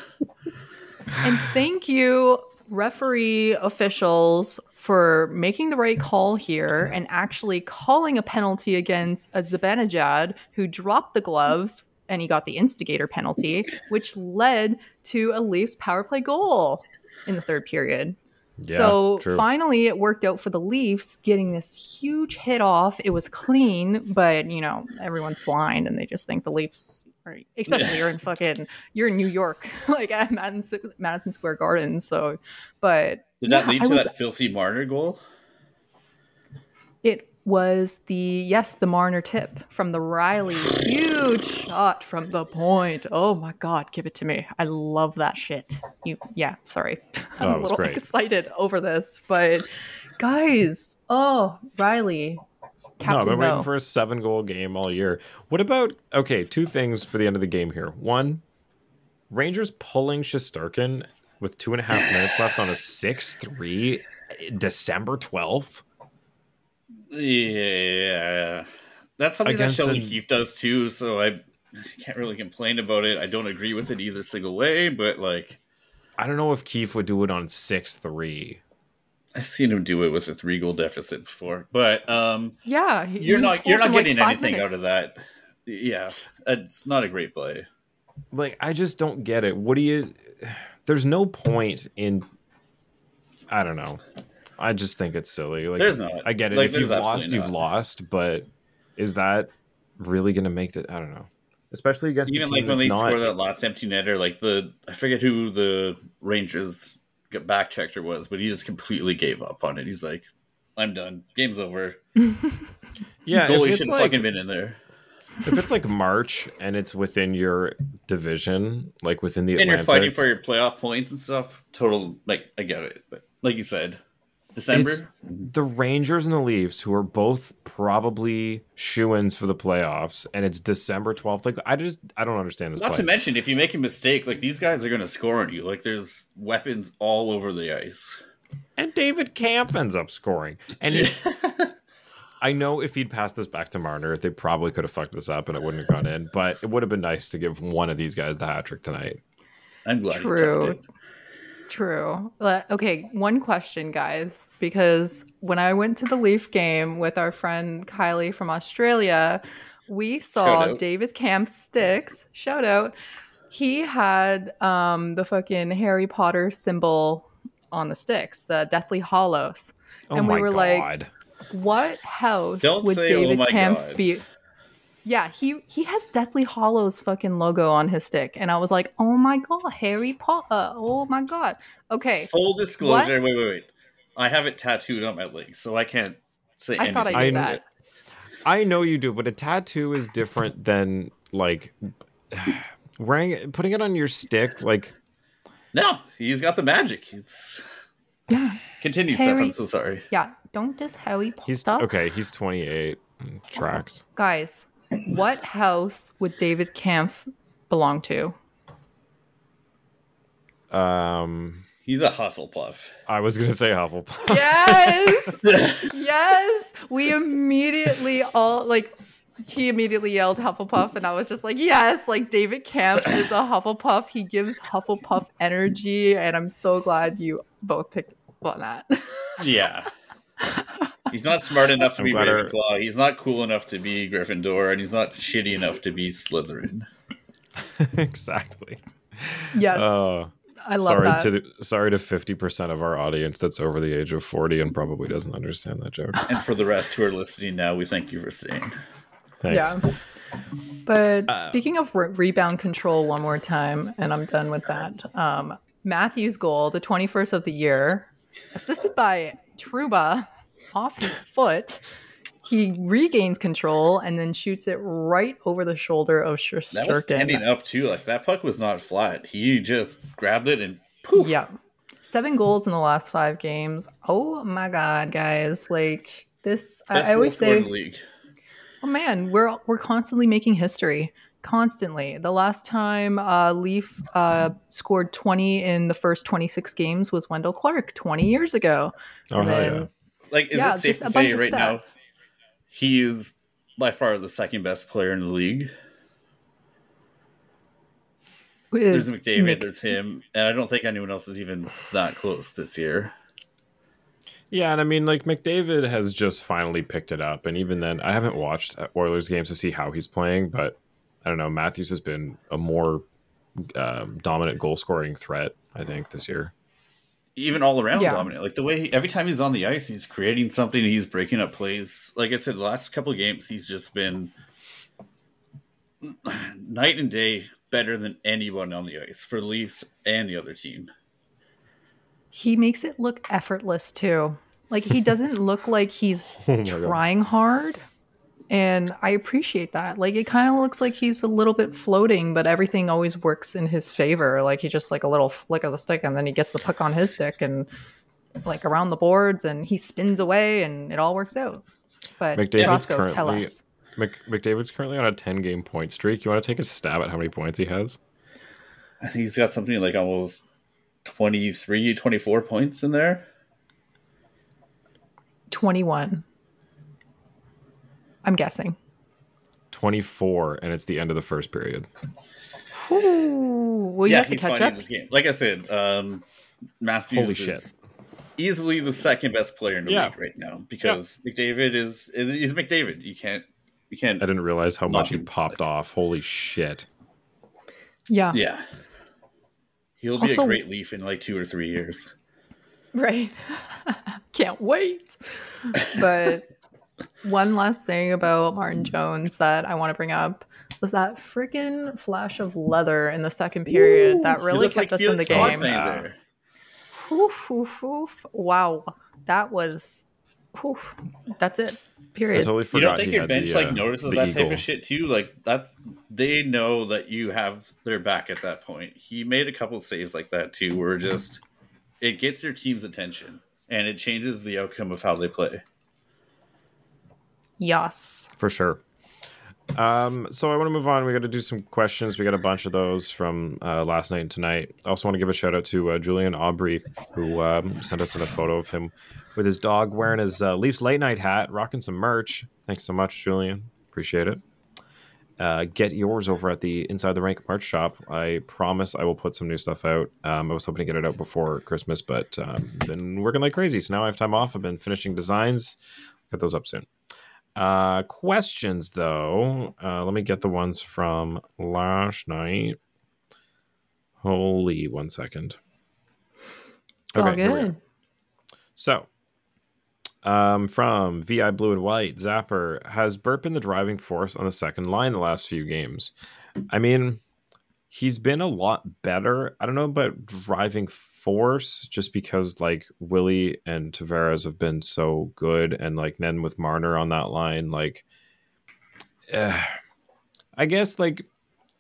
S2: And thank you, referee officials, for making the right call here and actually calling a penalty against a Zibanejad who dropped the gloves and he got the instigator penalty, which led to a Leafs power play goal in the third period.
S1: Yeah,
S2: so
S1: true.
S2: finally, it worked out for the Leafs getting this huge hit off. It was clean, but you know everyone's blind and they just think the Leafs, are, especially you're in fucking you're in New York, like at Madison, Madison Square Garden. So, but
S3: Did that
S2: yeah,
S3: lead to
S2: was-
S3: that filthy Marner goal?
S2: Was the yes, the Marner tip from the Rielly, huge shot from the point. Oh my god, give it to me! I love that shit. You, yeah, sorry,
S1: Oh,
S2: I'm
S1: it
S2: a little
S1: great.
S2: excited over this, but guys, oh Rielly, Captain
S1: No, I've been waiting for a seven goal game all year. What about okay? Two things for the end of the game here. One, Rangers pulling Shesterkin with two and a half minutes left on a six-three, uh, December twelfth.
S3: Yeah, that's something that Sheldon
S1: an-
S3: Keefe does too. So I can't really complain about it. I don't agree with it either single way, but like
S1: I don't know if Keefe would do it on six-three.
S3: I've seen him do it with a three goal deficit before. But um,
S2: Yeah, he-
S3: you're
S2: he
S3: not you're not
S2: in, like,
S3: getting anything
S2: minutes.
S3: out of that. Yeah, it's not a great play.
S1: Like I just don't get it. What do you? There's no point in. I don't know. I just think it's silly. Like
S3: There's not.
S1: I get it.
S3: Like,
S1: if you've lost, you've
S3: not.
S1: lost. But is that really going to make the? I don't know. Especially against
S3: Even
S1: the
S3: like when
S1: that's
S3: they
S1: not.
S3: score that last empty netter, like the I forget who the Rangers get back checker was, but he just completely gave up on it. He's like, "I'm done. Game's over.
S1: yeah,
S3: Goalie
S1: if it's
S3: shouldn't
S1: like
S3: fucking been in there."
S1: if it's like March and it's within your division, like within the
S3: and you're fighting for your playoff points and stuff. Total, like I get it, but like you said, December.
S1: It's the Rangers and the Leafs, who are both probably shoe-ins for the playoffs, and it's December twelfth. Like, I just I don't understand this.
S3: Not
S1: play.
S3: to mention, if you make a mistake, like these guys are going to score on you. Like there's weapons all over the ice.
S1: and David Kämpf ends up scoring. And he, I know if he'd passed this back to Marner, they probably could have fucked this up and it wouldn't have gone in. But it would have been nice to give one of these guys the hat trick tonight.
S3: I'm glad. you
S2: True. True. Okay, one question, guys, because when I went to the Leaf game with our friend Kylie from Australia, we saw. David Kämpf sticks. Shout out. He had um, the fucking Harry Potter symbol on the sticks, the Deathly Hallows.
S1: Oh
S2: And we were like! What house
S3: Don't
S2: would
S3: "Oh
S2: David
S3: my
S2: Kämpf
S3: God."
S2: be? Yeah, he he has Deathly Hallows fucking logo on his stick, and I was like, oh my god, Harry Potter! Oh my god. Okay,
S3: Full disclosure. Wait, wait, wait. I have it tattooed on my leg, so I can't say
S2: I thought I
S3: anything.
S2: did
S1: I
S2: that.
S1: I know you do, but a tattoo is different than like wearing putting it on your stick. Like
S3: No, he's got the magic. It's
S2: Yeah,
S3: continue, Steph.
S2: Harry-
S3: I'm so sorry.
S2: yeah. Don't diss Harry Potter.
S1: he's okay. He's twenty eight. Tracks.
S2: Guys, what house would David Kämpf belong to?
S1: Um,
S3: He's a Hufflepuff.
S1: I was gonna say Hufflepuff.
S2: Yes, yes. We immediately all like. He immediately yelled Hufflepuff, and I was just like, "Yes!" Like David Kämpf is a Hufflepuff. He gives Hufflepuff energy, and I'm so glad you both picked on that.
S3: Yeah. He's not smart enough to
S1: I'm
S3: be
S1: glad our-
S3: Ravenclaw. He's not cool enough to be Gryffindor, and he's not shitty enough to be Slytherin.
S1: exactly.
S2: Yes,
S1: Uh,
S2: I love
S1: sorry
S2: that.
S1: to the, sorry to fifty percent of our audience that's over the age of forty and probably doesn't understand that joke.
S3: And for the rest who are listening now, we thank you for staying.
S1: Thanks.
S2: Yeah. But
S1: Uh,
S2: speaking of re- rebound control, one more time, and I'm done with that. Um, Matthew's goal, the 21st of the year, assisted by Trouba off his foot. He regains control and then shoots it right over the shoulder of
S3: That was standing up too. Like that puck was not flat. He just grabbed it and poof.
S2: Yeah. Seven goals in the last five games. Oh my God, guys. Like this, I,
S3: Best
S2: I always say,
S3: in the league.
S2: Oh man, we're we're constantly making history. Constantly. The last time uh, Leaf uh, scored 20 in the first 26 games was Wendell Clark 20 years ago.
S1: Oh
S2: And then-
S1: yeah.
S3: Like, is
S2: yeah,
S3: it safe to say
S2: bunch of
S3: right now he is by far the second best player in the league? There's McDavid,
S2: Mc-
S3: there's him, and I don't think anyone else is even that close this year.
S1: Yeah, and I mean, like McDavid has just finally picked it up, and even then, I haven't watched Oilers games to see how he's playing, but I don't know. Matthews has been a more um, dominant goal scoring threat, I think, this year.
S3: Even all around
S2: Yeah.
S3: dominant. Like the way he, every time he's on the ice, he's creating something. He's breaking up plays. Like I said, the last couple of games, he's just been night and day better than anyone on the ice for the Leafs and the other team.
S2: he makes it look effortless too. Like he doesn't look like he's
S1: Oh my God.
S2: trying hard. And I appreciate that. Like it kind of looks like he's a little bit floating, but everything always works in his favor. Like he just like a little flick of the stick and then he gets the puck on his stick and like around the boards and he spins away and it all works out. But
S1: McDavid's
S2: Roscoe, tell
S1: currently-
S2: us.
S1: Mc, McDavid's currently on a 10 game point streak. You want to take a stab at how many points he has?
S3: I think he's got something like almost 23, 24 points in there.
S2: 21. I'm guessing.
S1: 24, and it's the end of the first period.
S2: Ooh, well, he
S3: yeah,
S2: has to
S3: he's
S2: catch
S3: finding
S2: up.
S3: this game. Like I said, um, Matthews
S1: Holy
S3: is
S1: shit.
S3: easily the second best player in the
S1: Yeah.
S3: league right now because McDavid is, is he's McDavid. You can't you can't
S1: I didn't realize how much he
S3: even-
S1: popped off. Holy shit.
S2: Yeah.
S3: Yeah. He'll be a great leaf in like two or three years.
S2: Right. Can't wait. But one last thing about Martin Jones that I want to bring up was that freaking flash of leather in the second period that really kept
S3: like
S2: us in the game.
S3: playing
S1: Yeah.
S2: Oof, oof, oof. Wow. That was. oof. That's it.
S1: I
S2: Period.
S1: totally
S3: You
S1: forgot
S3: don't think
S1: he
S3: your
S1: had
S3: bench
S1: the,
S3: like
S1: uh,
S3: notices
S1: the
S3: that type of shit too? Like that, they know that you have their back at that point. He made a couple saves like that too, where just it gets your team's attention and it changes the outcome of how they play.
S2: Yes.
S1: For sure. Um, so I want to move on. We got to do some questions. We got a bunch of those from uh, last night and tonight. I also want to give a shout out to uh, Julian Aubrey, who um, sent us in a photo of him with his dog wearing his uh, Leafs late night hat, rocking some merch. Thanks so much, Julian. Appreciate it. Uh, get yours over at the Inside the Rink merch shop. I promise I will put some new stuff out. Um, I was hoping to get it out before Christmas, but um, been working like crazy. So now I have time off. I've been finishing designs. Get those up soon. Uh, questions though. Uh, let me get the ones from last night. Holy one second.
S2: It's all
S1: Okay, we
S2: good.
S1: So, um, from VI Blue and White, Zapper has Burp been the driving force on the second line the last few games. I mean, he's been a lot better. I don't know about driving force, just because like Willie and Tavares have been so good, and like then with Marner on that line, like, eh, I guess like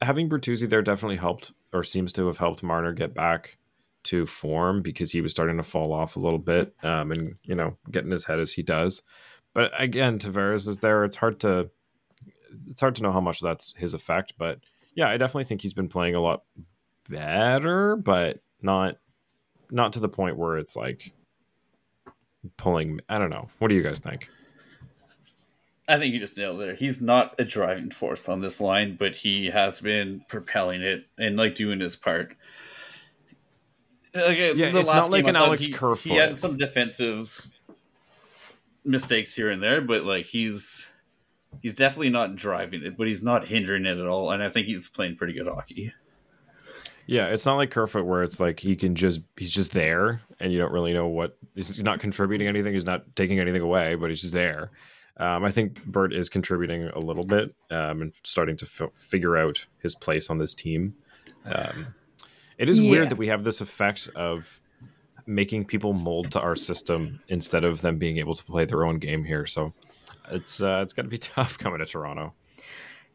S1: having Bertuzzi there definitely helped, or seems to have helped Marner get back to form because he was starting to fall off a little bit um, and you know getting his head as he does. But again tavares is there. It's hard to it's hard to know how much that's his effect but yeah i definitely think he's been playing a lot better but not not to the point where it's like pulling i don't know what do you guys think
S3: I think you just nailed it. He's not a driving force on this line, but he has been propelling it and like doing his part. Like,
S1: Yeah,
S3: the
S1: it's
S3: last
S1: not like an Alex
S3: he,
S1: Kerfoot.
S3: He had some defensive mistakes here and there, but like he's he's definitely not driving it, but he's not hindering it at all. And I think he's playing pretty good hockey.
S1: Yeah, it's not like Kerfoot where it's like he can just he's just there and you don't really know what he's not contributing anything. He's not taking anything away, but he's just there. Um, I think Bert is contributing a little bit um, and starting to f- figure out his place on this team. Um, it is
S2: Yeah.
S1: weird that we have this effect of making people mold to our system instead of them being able to play their own game here. So it's uh, it's going to be tough coming to Toronto.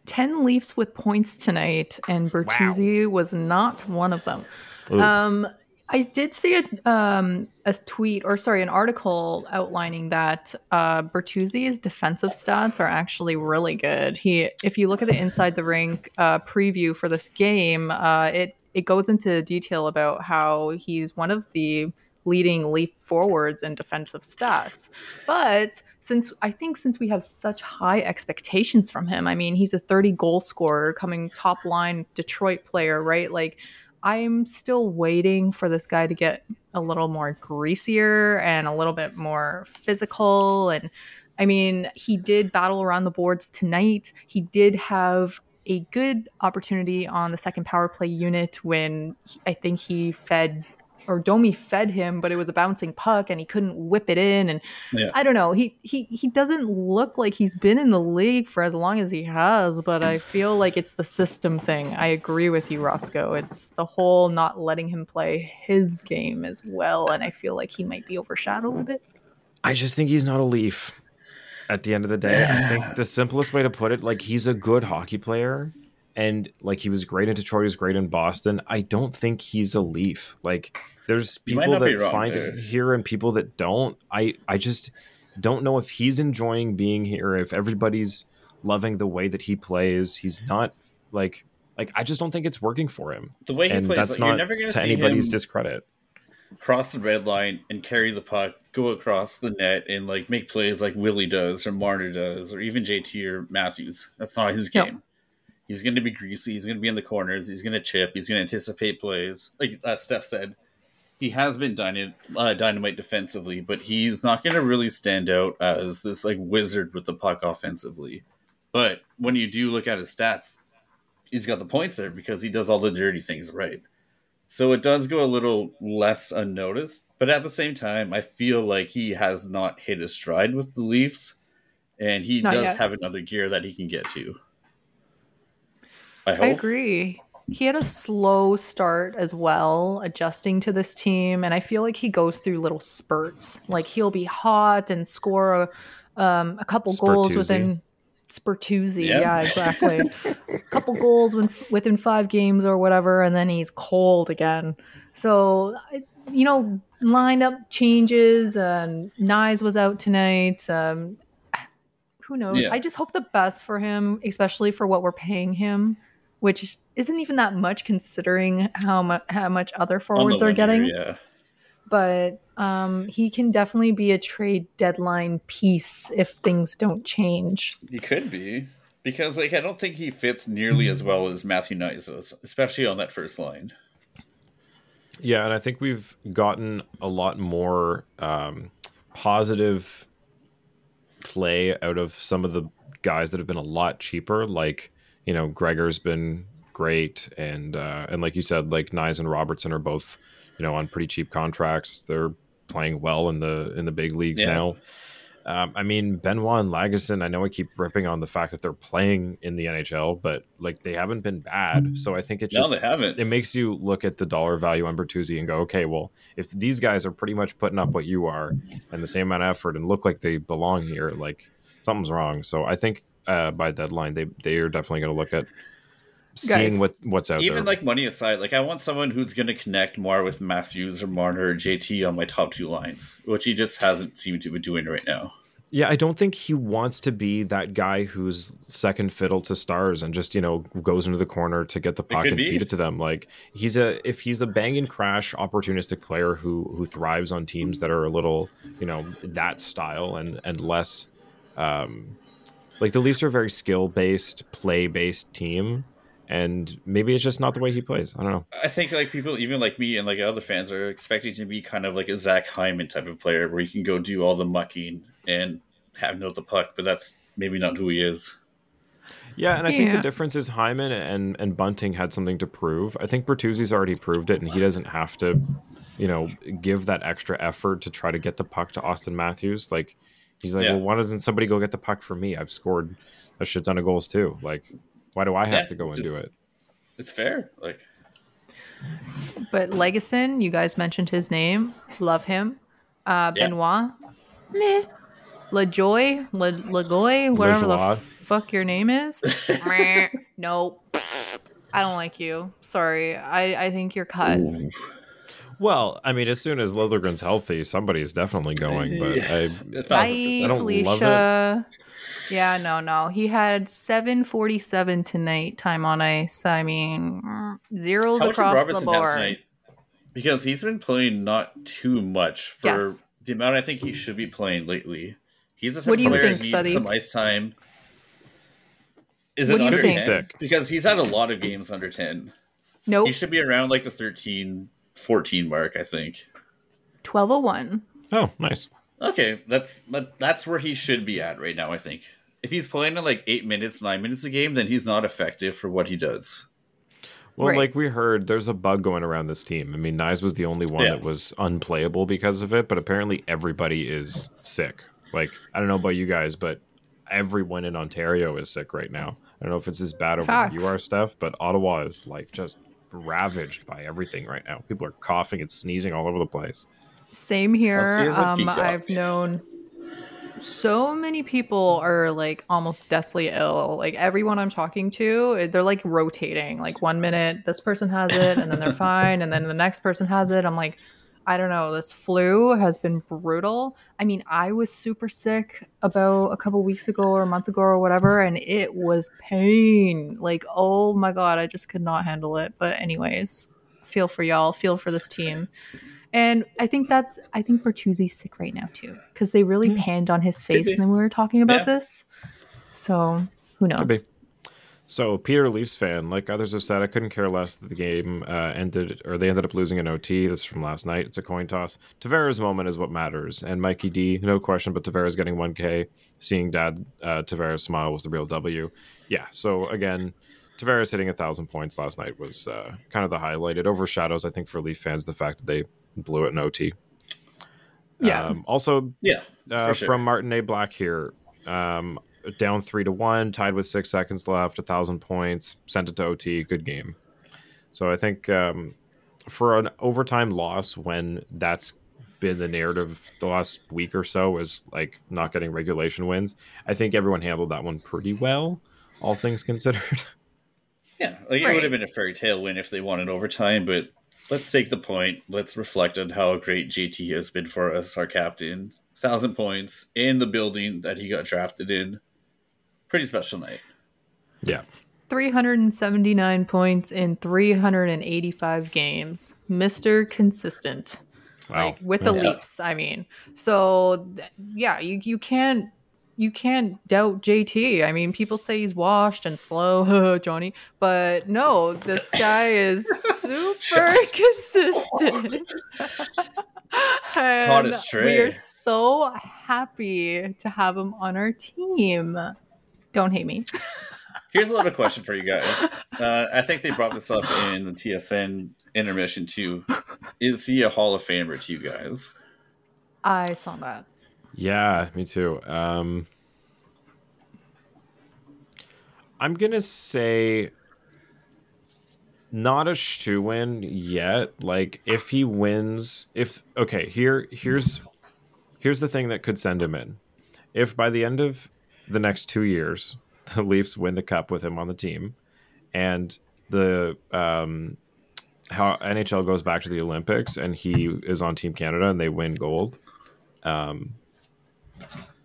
S2: 10 Leafs with points tonight, and Bertuzzi was not one of them.
S1: Ooh.
S2: Um, I did see a, um, a tweet, or sorry, an article outlining that uh, Bertuzzi's defensive stats are actually really good. He, if you look at the inside the rink uh, preview for this game, uh, it it goes into detail about how he's one of the leading leaf forwards in defensive stats. But since I think since we have such high expectations from him, I mean, he's a 30 goal scorer coming top line Detroit player, right? Like I'm still waiting for this guy to get a little more greasier and a little bit more physical and I mean, he did battle around the boards tonight. He did have a good opportunity on the second power play unit when he- I think he fed or Domi fed him, but it was a bouncing puck and he couldn't whip it in. And
S3: Yeah.
S2: I don't know. He he he doesn't look like he's been in the league for as long as he has, but I feel like it's the system thing. I agree with you, Roscoe. It's the whole not letting him play his game as well, and I feel like he might be overshadowed a bit.
S1: I just think he's not a Leaf. At the end of the day, I think the simplest way to put it, like he's a good hockey player, and like he was great in Detroit, he was great in Boston. I don't think he's a Leaf. Like there's people that
S3: wrong
S1: find
S3: there.
S1: it here and people that don't. I I just don't know if he's enjoying being here. If everybody's loving the way that he plays, he's not like like I just don't think it's working for him.
S3: The way he
S1: and
S3: plays,
S1: that's
S3: like,
S1: not
S3: you're never going
S1: to
S3: to see
S1: anybody's
S3: him
S1: discredit.
S3: cross the red line and carry the puck, go across the net, and like make plays like Willie does or Marner does, or even JT or Matthews. That's not his
S2: No.
S3: He's going to be greasy. He's going to be in the corners. He's going to chip. He's going to anticipate plays. Like uh, Steph said, he has been dynamite, uh, dynamite defensively, but he's not going to really stand out as this like wizard with the puck offensively. But when you do look at his stats, he's got the points there because he does all the dirty things right. So it does go a little less unnoticed, but at the same time, I feel like he has not hit his stride with the Leafs, and he
S2: Not
S3: does
S2: yet.
S3: have another gear that he can get to. I
S2: I agree. He had a slow start as well, adjusting to this team, and I feel like he goes through little spurts. Like he'll be hot and score a, um, a couple goals within Spurtuzzi.
S3: Yeah.
S2: Yeah, exactly. a couple goals when, within five games or whatever, and then he's cold again. So, you know, lineup changes, and Knies was out tonight. Um, who knows?
S3: Yeah.
S2: I just hope the best for him, especially for what we're paying him, which isn't even that much considering how much how much other forwards are
S3: one
S2: getting.
S3: year, yeah.
S2: But um, he can definitely be a trade deadline piece if things don't change.
S3: He could be because, like, I don't think he fits nearly as well as Matthew Knies does, especially on that first line.
S1: Yeah, and I think we've gotten a lot more um, positive play out of some of the guys that have been a lot cheaper. Like you know, Gregor's been great, and uh, and like you said, like Knies and Robertson are both you know on pretty cheap contracts. They're playing well in the in the big leagues
S3: Yeah.
S1: now. Um, I mean, Benoit and Lagesson, I know I keep ripping on the fact that they're playing in the NHL, but like they haven't been bad. So I think it
S3: No,
S1: just
S3: they haven't.
S1: it makes you look at the dollar value on Bertuzzi and go, okay, well, if these guys are pretty much putting up what you are and the same amount of effort and look like they belong here, like something's wrong. So I think uh, by deadline, they they are definitely going to look at seeing
S2: Guys,
S1: what what's out
S3: Even
S1: there.
S3: Even like money aside, like I want someone who's going to connect more with Matthews or Marner or JT on my top two lines, which he just hasn't seemed to be doing right now.
S1: Yeah, I don't think he wants to be that guy who's second fiddle to stars and just you know goes into the corner to get the puck and
S3: be.
S1: feed it to them. Like he's a if he's a bang and crash opportunistic player who who thrives on teams that are a little you know that style and and less um like the Leafs are a very skill based play based team and maybe it's just not the way he plays. I don't know.
S3: I think like people, even like me and like other fans, are expecting to be kind of like a Zach Hyman type of player, where you can go do all the mucking and have no the puck, but that's maybe not who he is.
S1: Yeah, and I think the difference is Hyman and and Bunting had something to prove. I think Bertuzzi's already proved it, and he doesn't have to, you know, give that extra effort to try to get the puck to Auston Matthews. Like he's like,
S3: Yeah.
S1: well, why doesn't somebody go get the puck for me? I've scored a shit ton of goals too. Like, why do I have
S3: Yeah,
S1: to go and
S3: just-
S1: do it?
S3: It's fair. Like
S2: But Lagesson, you guys mentioned his name. Love him. Uh,
S3: Yeah.
S2: Benoit, meh. LaJoy, La, Lagoy, whatever
S1: LaJoie.
S2: the fuck your name is. Meh. nope. I don't like you. Sorry. I, I think you're cut.
S1: Well, I mean, as soon as Liljegren's healthy, somebody's definitely going. But
S3: I,
S1: I,
S3: a
S2: Bye,
S3: thousand percent.
S1: I don't love it.
S2: Yeah, no, no. He had 747 tonight, time on ice. I mean, zeros
S3: How much did
S2: across the
S3: Robertson have
S2: board.
S3: tonight? Because he's been playing not too much for
S2: Yes.
S3: the amount I think he should be playing lately. He's a
S2: What do you
S3: of player
S2: think,
S3: that needs
S2: Sadiq?
S3: some ice time. Is
S2: What
S3: it
S2: do you
S3: under
S2: think?
S3: 10?
S1: Sick.
S3: Because he's had a lot of games under 10.
S2: Nope.
S3: He should be around like the 13, 14 mark, I think.
S2: 1201.
S1: oh, nice.
S3: Okay, that's that, that's where he should be at right now, I think. If he's playing in like eight minutes, nine minutes a game, then he's not effective for what he does.
S1: Well,
S2: Right.
S1: like we heard, there's a bug going around this team. I mean, Knies was the only one
S3: Yeah.
S1: that was unplayable because of it, but apparently everybody is sick. Like, I don't know about you guys, but everyone in Ontario is sick right now. I don't know if it's as bad over
S2: Facts.
S1: where you are, Steph, but Ottawa is like just ravaged by everything right now. People are coughing and sneezing all over the place.
S2: Same here. Um. I've known so many people are like almost deathly ill. Like everyone I'm talking to, they're like rotating. Like one minute this person has it, and then they're fine, and then the next person has it. I'm like, I don't know. This flu has been brutal. I mean, I was super sick about a couple weeks ago or a month ago or whatever, and it was pain. Like, oh my god, I just could not handle it. But anyways, feel for y'all. Feel for this team. And I think that's I think Bertuzzi's sick right now too because they really panned on his face and then we were talking about
S3: Yeah.
S2: this. So who knows?
S1: So, Peter Leafs fan, like others have said, I couldn't care less that the game uh, ended, or they ended up losing an OT. This is from last night. It's a coin toss. Tavares' moment is what matters. And Mikey D, no question, but Tavares getting 1K, seeing Dad uh, Tavares smile was the real W. Yeah. So, again, Tavares hitting a thousand points last night was uh, kind of the highlight. It overshadows, I think, for Leaf fans, the fact that they blew it in OT.
S2: Yeah.
S1: Um, also,
S3: Yeah.
S1: uh,
S3: sure.
S1: from Martin A. Black here. Um, down three to one, tied with six seconds left, a thousand points, sent it to OT. Good game. So I think um, for an overtime loss, when that's been the narrative the last week or so, is like not getting regulation wins. I think everyone handled that one pretty well, all things considered.
S3: Yeah, like it would have been a fairy tale win if they won in overtime, but let's take the point. Let's reflect on how great JT has been for us, our captain. Thousand points in the building that he got drafted in. Pretty special night.
S1: yeah.
S2: 379 points in 385 games. Mr. Consistent.
S1: Wow.
S2: Like with the
S3: Yeah.
S2: Leafs, I mean. So yeah, you you can't you can't doubt JT. I mean, people say he's washed and slow, Johnny, but no, this guy is super consistent.
S3: Caught
S2: and
S3: his
S2: we are so happy to have him on our team. Don't hate me.
S3: Here's a little question for you guys. Uh, I think they brought this up in the TSN intermission too. Is he a Hall of Famer to you guys?
S2: I saw that.
S1: Yeah, me too. Um, I'm gonna say not a shoe in yet. Like if he wins, if okay, here here's here's the thing that could send him in. If by the end of the next two years the Leafs win the cup with him on the team, and the um, how NHL goes back to the Olympics and he is on Team Canada and they win gold, um,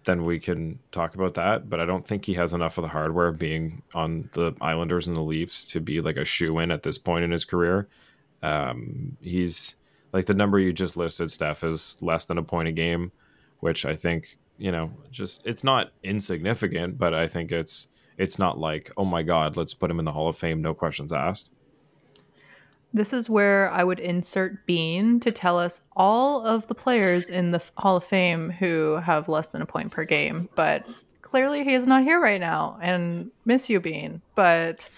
S1: then we can talk about that. But I don't think he has enough of the hardware being on the Islanders and the Leafs to be like a shoe in at this point in his career. Um, he's like the number you just listed, Steph, is less than a point a game, which I think you know just it's not insignificant, but I think it's it's not like oh my god, let's put him in the Hall of Fame, no questions asked.
S2: This is where I would insert Bean to tell us all of the players in the Hall of Fame who have less than a point per game. But clearly he is not here right now and miss you bean but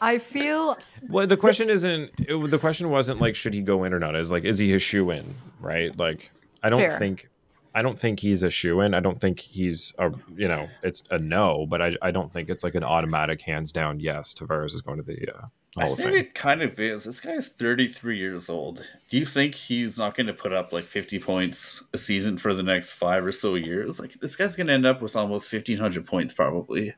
S2: i feel
S1: Well, the question isn't. It, the question wasn't like should he go in or not. Is like is he a shoe in? Right. Like I don't
S2: Fair.
S1: think. I don't think he's a shoe in. I don't think he's a you know it's a no, but I, I don't think it's like an automatic hands down yes. Tavares is going to the uh,
S3: I
S1: Hall of
S3: think
S1: Fame.
S3: it kind of is. This guy's 33 years old. Do you think he's not going to put up like 50 points a season for the next five or so years? Like this guy's going to end up with almost 1500 points probably.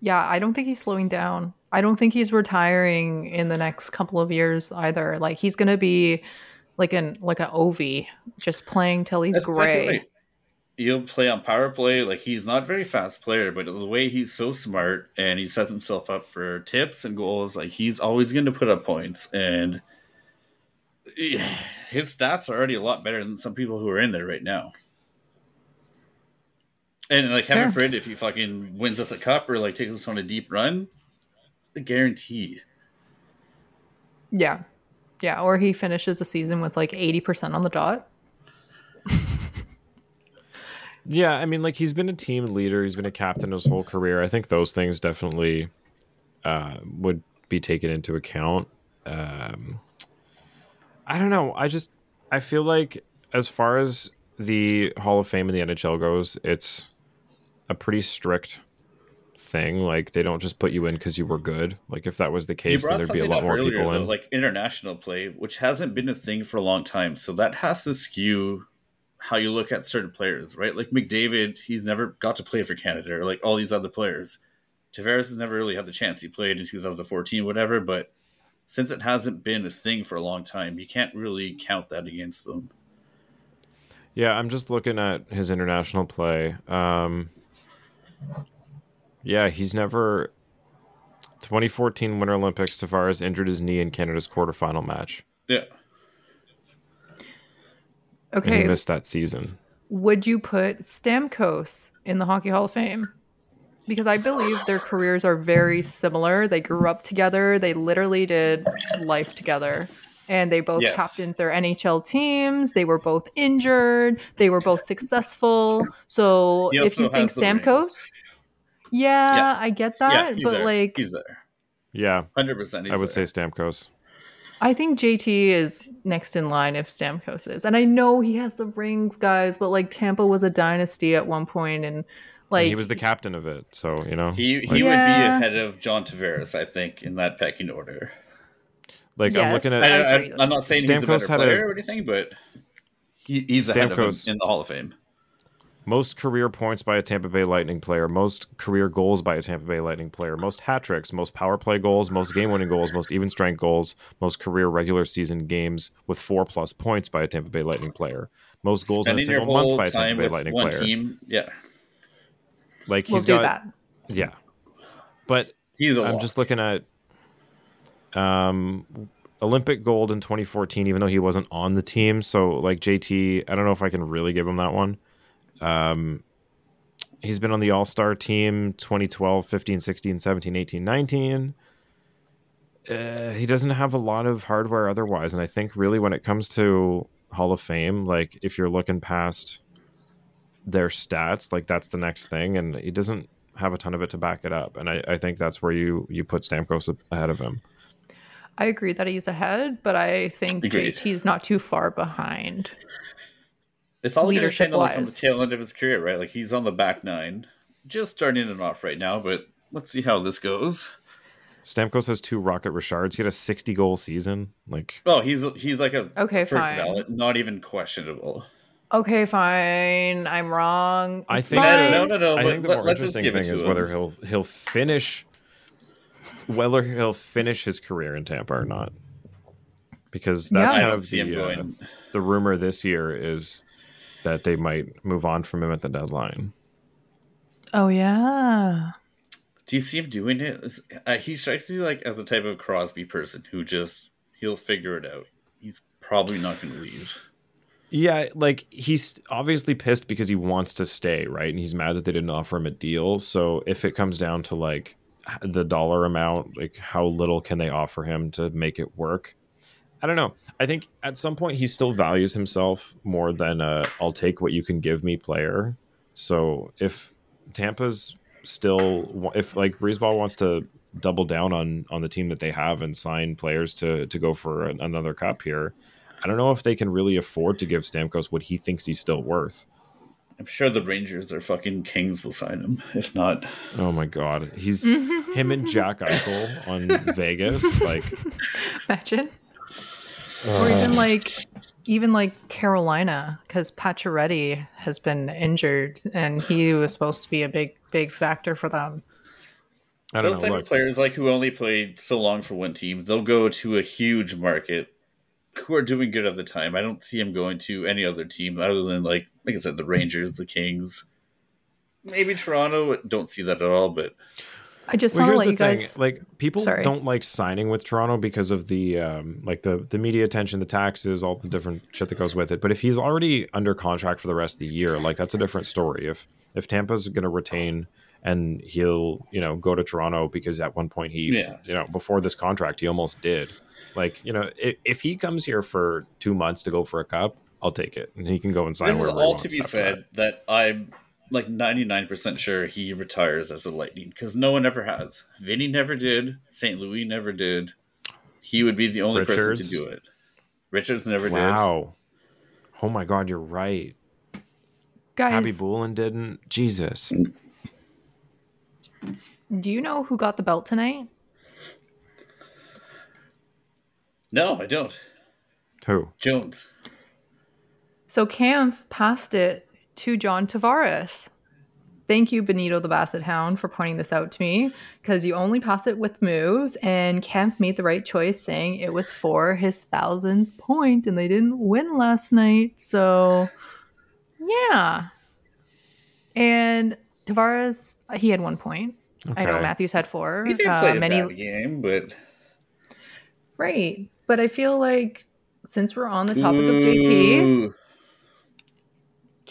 S2: yeah i don't think he's slowing down i don't think he's retiring in the next couple of years either like he's gonna be like an like an ov just playing till he's
S3: That's exactly
S2: gray
S3: right. He'll play on power play. Like he's not a very fast player, but the way he's so smart and he sets himself up for tips and goals, like he's always going to put up points. And his stats are already a lot better than some people who are in there right now. And like heaven forbid, if he fucking wins us a cup or like takes us on a deep run, a guarantee.
S2: yeah yeah or he finishes the season with like 80% on the dot
S1: Yeah, I mean, like he's been a team leader. He's been a captain his whole career. I think those things definitely uh, would be taken into account. Um, I don't know. I just I feel like as far as the Hall of Fame in the NHL goes, it's a pretty strict thing. Like they don't just put you in because you were good. Like if that was the case, then there'd be a lot more
S3: earlier,
S1: people
S3: though,
S1: in.
S3: like international play, which hasn't been a thing for a long time. So that has to skew how you look at certain players, right? Like McDavid, he's never got to play for Canada, or like all these other players. Tavares has never really had the chance. He played in 2014, whatever, but since it hasn't been a thing for a long time, you can't really count that against them.
S1: Yeah, I'm just looking at his international play. Um, yeah, he's never. 2014 Winter Olympics, Tavares injured his knee in Canada's quarterfinal match,
S3: Yeah.
S1: and he
S2: okay
S1: missed that season.
S2: would you put Stamkos in the Hockey Hall of Fame? Because I believe their careers are very similar. They grew up together. They literally did life together. And they both
S3: Yes.
S2: captained their NHL teams. They were both injured. They were both successful. So
S3: He
S2: if you
S3: also
S2: think
S3: has the
S2: Stamkos,
S3: rings.
S2: Yeah,
S3: Yeah.
S2: I get that.
S3: he's
S2: but
S3: there.
S2: like,
S3: he's there.
S1: Yeah,
S3: 100%.
S1: I would
S3: there.
S1: say Stamkos.
S2: I think JT is next in line if Stamkos is. And I know he has the rings, guys, but like Tampa was a dynasty at one point and
S1: And
S2: like
S1: he was the captain of it, so you know,
S3: He, he
S1: like,
S3: would be ahead of John Tavares, I think, in that pecking order.
S1: like I'm looking at
S2: I,
S3: I, I'm not saying he's a
S1: Stamkos
S3: better
S1: had a-
S3: player or anything, but he, he's ahead of him in the Hall of Fame.
S1: Most career points by a Tampa Bay Lightning player, most career goals by a Tampa Bay Lightning player, most hat tricks, most power play goals, most game winning goals, most even strength goals, most career regular season games with four plus points by a Tampa Bay Lightning player, most goals in a single month by a Tampa Bay Lightning
S3: one
S1: player.
S3: team, yeah,
S1: Like
S2: we'll
S1: he's
S2: do
S1: got,
S2: that.
S1: yeah. But
S3: he's a
S1: I'm
S3: lock.
S1: just looking at um Olympic gold in 2014 even though he wasn't on the team so like JT I don't know if I can really give him that one um he's been on the All-Star team 2012 15 16 17 18 19 uh, he doesn't have a lot of hardware otherwise and I think really when it comes to Hall of Fame like if you're looking past their stats like that's the next thing and he doesn't have a ton of it to back it up and I, I think that's where you you put Stamkos ahead of him
S2: I agree that he's ahead, but I think
S3: Agreed.
S2: JT's not too far behind.
S3: It's all going to
S2: leadership
S3: depend on like, on the tail end of his career, right? Like he's on the back nine, just starting it off right now, but let's see how this goes.
S1: Stamkos has two Rocket Richards. He had a 60 goal season. Like,
S3: Oh, he's he's like a
S2: Okay,
S3: first
S2: fine.
S3: ballot, not even questionable.
S2: Okay, fine. I'm wrong.
S1: I think
S2: fine.
S3: No, no, no.
S1: I think the more
S3: let's
S1: interesting thing is
S3: him.
S1: whether he'll he'll finish whether he'll finish his career in Tampa or not. Because that's
S2: Yeah.
S1: Kind of the, uh, the rumor this year is that they might move on from him at the deadline.
S2: Oh yeah.
S3: Do you see him doing it? Uh, he strikes me like as the type of Crosby person who just he'll figure it out. He's probably not going to leave.
S1: Yeah, like he's obviously pissed because he wants to stay, right? And he's mad that they didn't offer him a deal. So if it comes down to like the dollar amount, like how little can they offer him to make it work? I don't know. I think at some point he still values himself more than a "I'll take what you can give me" player. So if Tampa's still, if like BriseBois wants to double down on on the team that they have and sign players to to go for an, another cup here, I don't know if they can really afford to give Stamkos what he thinks he's still worth.
S3: I'm sure the Rangers or fucking Kings will sign him. If not,
S1: Oh my god, he's him and Jack Eichel on Vegas. Like,
S2: Imagine. Or uh. even like even like Carolina, because Pacioretty has been injured and he was supposed to be a big, big factor for them.
S1: I don't
S3: those
S1: know.
S3: type
S1: Look,
S3: of players, like who only played so long for one team, they'll go to a huge market. Who are doing good at the time? I don't see him going to any other team other than like, like I said, the Rangers, the Kings, maybe Toronto. Don't see that at all. But
S2: I just
S1: well,
S2: want to let you
S1: thing:
S2: guys.
S1: like people
S2: Sorry.
S1: don't like signing with Toronto because of the um, like the the media attention, the taxes, all the different shit that goes with it. But if he's already under contract for the rest of the year, like that's a different story. If if Tampa's going to retain and he'll you know go to Toronto because at one point he
S3: Yeah.
S1: you know before this contract he almost did. Like you know if, if he comes here for two months to go for a cup, I'll take it, and he can go and sign
S3: this is
S1: wherever he
S3: all
S1: wants
S3: to be
S1: after
S3: said that I'm like 99% sure he retires as a Lightning because no one ever has. Vinny never did. St. Louis never did. He would be the only person to do it. Richards never
S1: that.
S3: did.
S1: Wow. Oh my God, you're right.
S2: Guys,
S1: Abby Boolin didn't. Jesus.
S2: do you know who got the belt tonight?
S3: No, I don't.
S1: Who?
S3: Jones.
S2: So Kämpf passed it to John Tavares. Thank you, Benito the Basset Hound, for pointing this out to me because you only pass it with moves, and Kämpf made the right choice saying it was for his thousandth point, and they didn't win last night. So, yeah. And Tavares, he had one point. I know Matthews had four.
S3: He did
S2: Uh,
S3: play a
S2: many,
S3: bad game, but
S2: right. But I feel like since we're on the topic of JT,
S3: Ooh.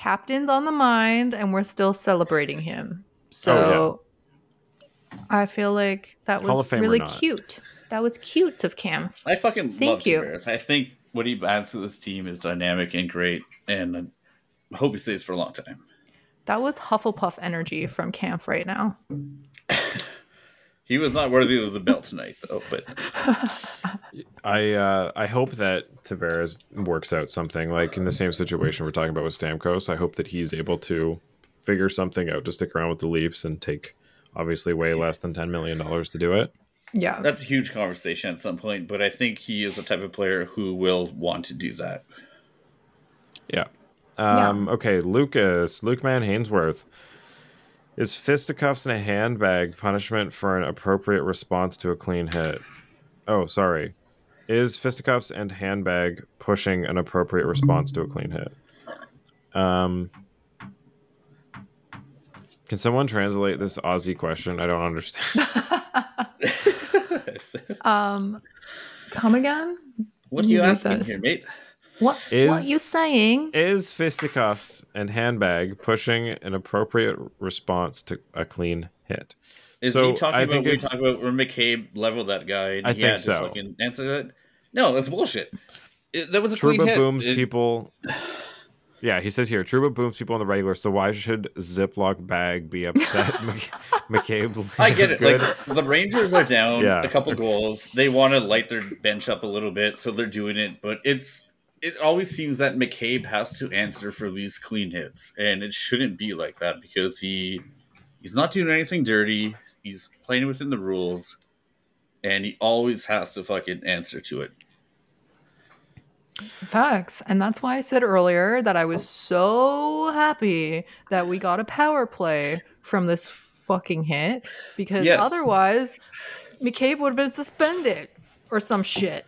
S2: Captain's on the mind and we're still celebrating him.
S1: Oh,
S2: So I feel like that
S1: Hall
S2: was
S1: of Fame or
S2: really cute. That was cute of Kämpf.
S3: I fucking
S2: Thank
S3: love
S2: you.
S3: Tavares. I think what he adds to this team is dynamic and great, and I hope he stays for a long time.
S2: That was Hufflepuff energy from Kämpf right now.
S3: He was not worthy of the belt tonight, though. But
S1: I uh, I hope that Tavares works out something like in the same situation we're talking about with Stamkos. I hope that he's able to figure something out to stick around with the Leafs and take obviously way less than ten million dollars to do it.
S2: Yeah.
S3: that's a huge conversation at some point. But I think he is the type of player who will want to do that.
S1: Yeah. Um, Okay, Lucas, Luke Man Hainsworth. Is fisticuffs in a handbag punishment for an appropriate response to a clean hit? Oh, sorry. Is fisticuffs and handbag pushing an appropriate response to a clean hit? Um, can someone translate this Aussie question? I don't understand.
S2: Um come again?
S3: What are you
S2: Lucas.
S3: asking here, mate?
S2: What
S1: Is-
S2: what are you saying?
S1: Is fisticuffs and handbag pushing an appropriate response to a clean hit?
S3: Is
S1: So,
S3: he talking
S1: I
S3: about
S1: think
S3: we talk about where McCabe leveled that guy? And
S1: I
S3: he
S1: think
S3: had to
S1: so.
S3: fucking answer that. No, that's bullshit. It, that was a
S1: Trouba
S3: clean hit.
S1: booms
S3: It-
S1: people. Yeah, he says here, Trouba booms people on the regular. So why should Ziploc bag be upset? McCabe.
S3: I get it.
S1: Good.
S3: Like the Rangers are down
S1: Yeah.
S3: a couple goals. They want to light their bench up a little bit, so they're doing it. But it's it always seems that McCabe has to answer for these clean hits, and it shouldn't be like that because he he's not doing anything dirty. He's playing within the rules, and he always has to fucking answer to it.
S2: Facts. And that's why I said earlier that I was so happy that we got a power play from this fucking hit because
S3: Yes.
S2: otherwise McCabe would have been suspended or some shit.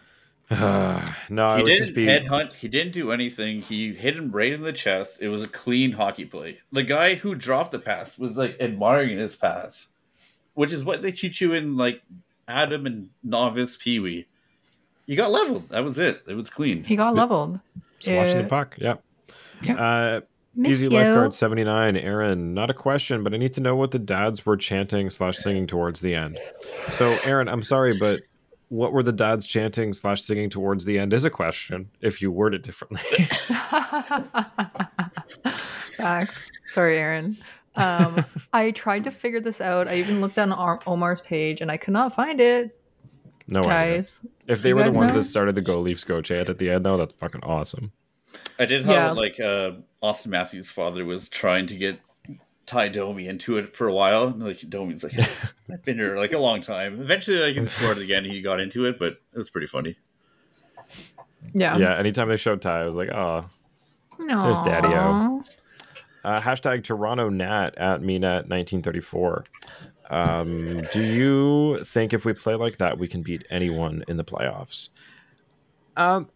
S1: no,
S3: he
S1: would
S3: didn't
S1: just be.
S3: headhunt. He didn't do anything. He hit him right in the chest. It was a clean hockey play. The guy who dropped the pass was like admiring his pass, which is what they teach you in like Atom and novice Pee Wee. You got leveled. That was it. It was clean.
S2: He got leveled.
S1: Just watching the
S2: Uh,
S1: puck. Yep.
S2: Yeah.
S1: Uh, Easy
S2: you.
S1: lifeguard seventy nine. Aaron, not a question, but I need to know what the dads were chanting slash singing towards the end. So, Aaron, I'm sorry, but what were the dads chanting slash singing towards the end is a question. If you word it differently.
S2: Facts. Sorry, Aaron. Um, I tried to figure this out. I even looked on Ar- Omar's page and I could not find it.
S1: No idea.
S2: Guys,
S1: If they
S2: You
S1: were the ones
S2: know?
S1: that started the Go Leafs Go chant at the end, though, that's fucking awesome.
S3: I did have
S2: Yeah.
S3: like uh, Auston Matthews' father was trying to get Ty Domi into it for a while. and, Like Domi's like I've been here like a long time. Eventually, like he scored again. He got into it, but it was pretty funny.
S2: yeah.
S1: Yeah, anytime they showed Ty, I was like, oh.
S2: No.
S1: There's Daddy-O. Uh, hashtag Toronto Nat at MeNat1934. Um, do you think if we play like that, we can beat anyone in the playoffs? Um,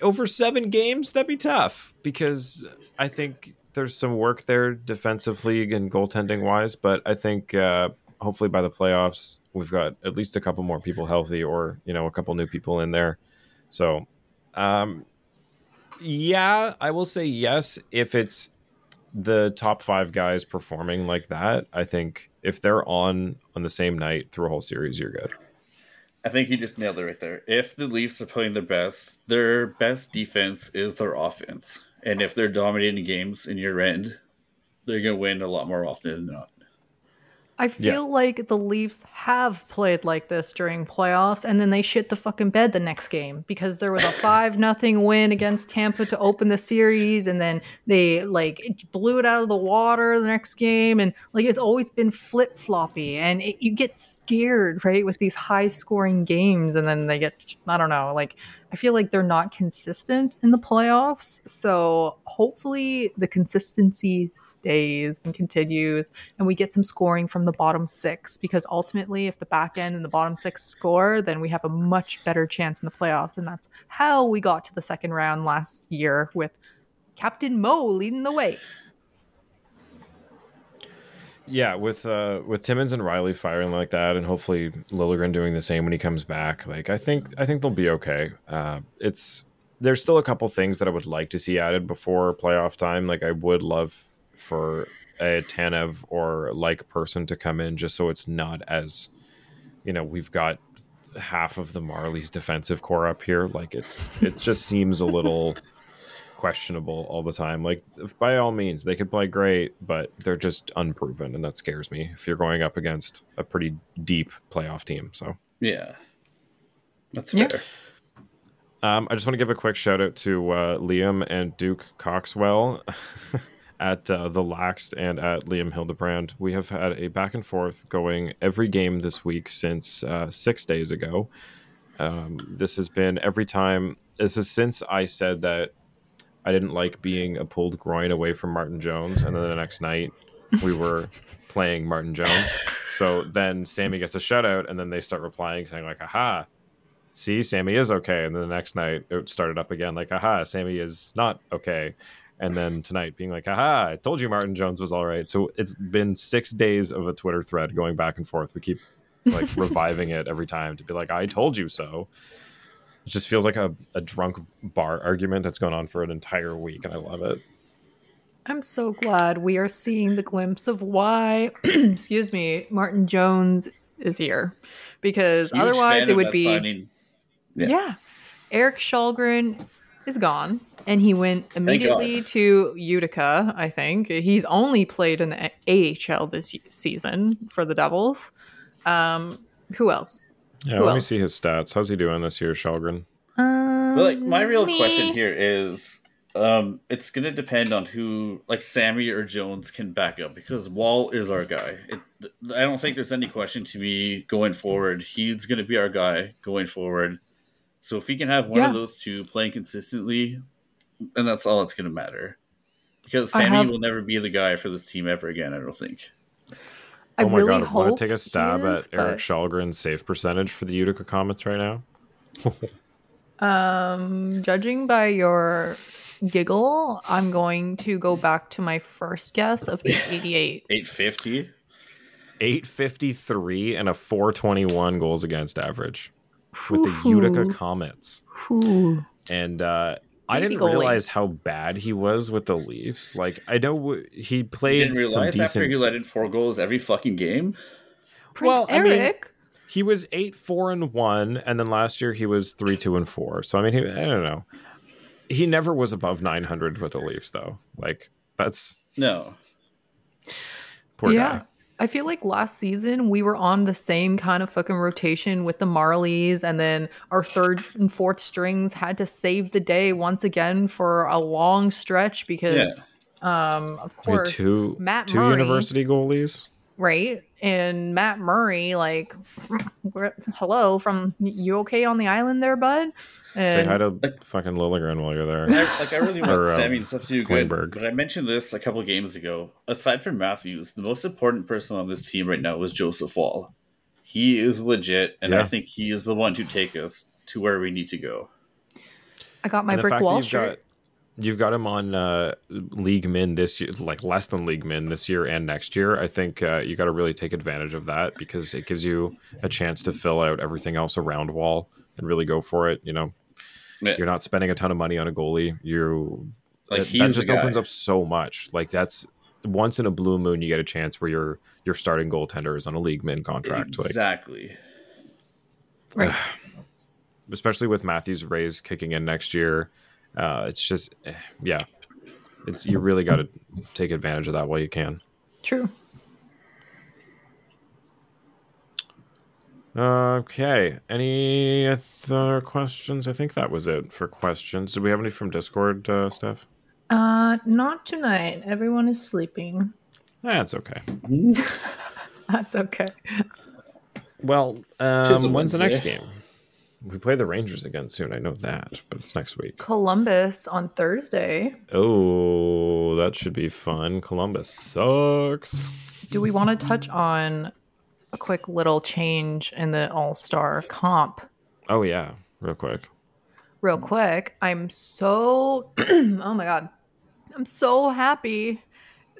S1: over seven games, that'd be tough because I think there's some work there, defensive league and goaltending wise. But I think uh, hopefully by the playoffs, we've got at least a couple more people healthy, or you know, a couple new people in there. So, um, yeah, I will say yes if it's the top five guys performing like that. I think if they're on on the same night through a whole series, you're good.
S3: I think you just nailed it right there. If the Leafs are playing their best, their best defense is their offense, and if they're dominating games in your end, they're gonna win a lot more often than not.
S2: I feel like the Leafs have played like this during playoffs, and then they shit the fucking bed the next game because there was a five nothing win against Tampa to open the series, and then they like blew it out of the water the next game, and like it's always been flip floppy, and it, you get scared right with these high scoring games, and then they get I don't know like I feel like they're not consistent in the playoffs. So hopefully the consistency stays and continues and we get some scoring from the bottom six because ultimately if the back end and the bottom six score, then we have a much better chance in the playoffs. And that's how we got to the second round last year with Captain Mo leading the way.
S1: Yeah, with uh with Timmins and Rielly firing like that, and hopefully Liljegren doing the same when he comes back. Like I think I think they'll be okay. Uh, it's there's still a couple things that I would like to see added before playoff time. Like I would love for a Tanev or like person to come in just so it's not as you know we've got half of the Marlies defensive core up here. Like it's it just seems a little questionable all the time. Like by all means, they could play great, but they're just unproven, and that scares me. If you're going up against a pretty deep playoff team, so
S3: Yeah, that's
S2: Yeah.
S3: fair.
S1: um, I just want to give a quick shout out to uh, Liam and Duke Coxwell at uh, the Laxed and at Liam Hildebrand. We have had a back and forth going every game this week since uh, six days ago. Um, this has been every time. This is since I said that I didn't like being a pulled groin away from Martin Jones, and then the next night we were playing Martin Jones. So then Sammy gets a shutout, and then they start replying saying like, "Aha." See, Sammy is okay. And then the next night it started up again, like, aha, Sammy is not okay. And then tonight being like, aha, I told you Martin Jones was all right. So it's been six days of a Twitter thread going back and forth. We keep like reviving it every time to be like, I told you so. It just feels like a, a drunk bar argument that's gone on for an entire week, and I love it.
S2: I'm so glad we are seeing the glimpse of why, excuse me, Martin Jones is here. Because
S3: Huge
S2: otherwise it would be
S3: signing.
S2: Yeah.
S3: Yeah.
S2: Erik Källgren is gone and he went immediately to Utica, I think. He's only played in the AHL this season for the Devils. Um, who else?
S1: Yeah,
S2: Who
S1: let me see his stats. How's he doing this year, Källgren?
S2: Um,
S3: But like my real question here is, um, it's gonna depend on who, like Sammy or Jones, can back up because Woll is our guy. It, I don't think there's any question to me going forward. He's gonna be our guy going forward. So if we can have one
S2: Yeah.
S3: of those two playing consistently, then that's all that's gonna matter. Because Sammy
S2: have-
S3: will never be the guy for this team ever again. I don't think.
S2: I
S1: oh my
S2: really
S1: god,
S2: hope
S1: want to take a stab
S2: is,
S1: at Erik
S2: but,
S1: Källgren's save percentage for the Utica Comets right now?
S2: Um, judging by your giggle, I'm going to go back to my first guess of 88.
S3: Eight fifty.
S1: 853 and a 421 goals against average with the Utica Comets.
S2: Ooh.
S1: And uh, I didn't
S2: goalie.
S1: realize how bad he was with the Leafs. Like, I know w- he
S3: You
S1: played
S3: didn't
S1: some
S3: realize
S1: decent.
S3: after he let in four goals every fucking game.
S2: Prince
S1: Well, I mean-
S2: Eric.
S1: He was 8 4 and 1, and then last year he was 3 2 and 4. So, I mean, he, I don't know. he never was above 900 with the Leafs though. Like that's
S3: No.
S1: poor
S2: yeah.
S1: guy.
S2: I feel like last season we were on the same kind of fucking rotation with the Marlies, and then our third and fourth strings had to save the day once again for a long stretch because, um, of course,
S1: two
S2: Matt
S1: two
S2: Murray,
S1: university goalies.
S2: right? And Matt Murray, like, where- hello from you okay on the island there, bud? And
S1: Say hi to fucking Liljegren while you're there.
S3: I, like I really want
S1: Or, um,
S3: Sammy and stuff to do good,
S1: Klingberg.
S3: but I mentioned this a couple of games ago. Aside from Matthews, the most important person on this team right now is Joseph Woll. He is legit, and I think he is the one to take us to where we need to go.
S2: I got my
S1: And
S2: brick wall
S1: you've
S2: shirt.
S1: You've got him on uh, league min this year, like less than league min this year and next year. I think uh, you got to really take advantage of that because it gives you a chance to fill out everything else around Woll and really go for it. You know,
S3: Yeah.
S1: you're not spending a ton of money on a goalie. You
S3: Like
S1: that, that just opens up so much. Like that's once in a blue moon you get a chance where your your starting goaltender is on a league min contract. Like
S3: Exactly.
S2: Right.
S1: especially with Matthews raise kicking in next year. Uh, it's just, eh, yeah, it's you really got to take advantage of that while you can.
S2: True.
S1: Okay, any other questions? I think that was it for questions. Did we have any from Discord, uh, Steph?
S2: Uh, not tonight. Everyone is sleeping.
S1: That's okay.
S2: That's okay.
S1: Well, um, when's the next game? We play the Rangers again soon. I know that, but it's next week.
S2: Columbus on Thursday.
S1: Oh, that should be fun. Columbus sucks.
S2: Do we want to touch on a quick little change in the All Star comp?
S1: Oh yeah, real quick.
S2: Real quick, I'm so, oh my God, I'm so happy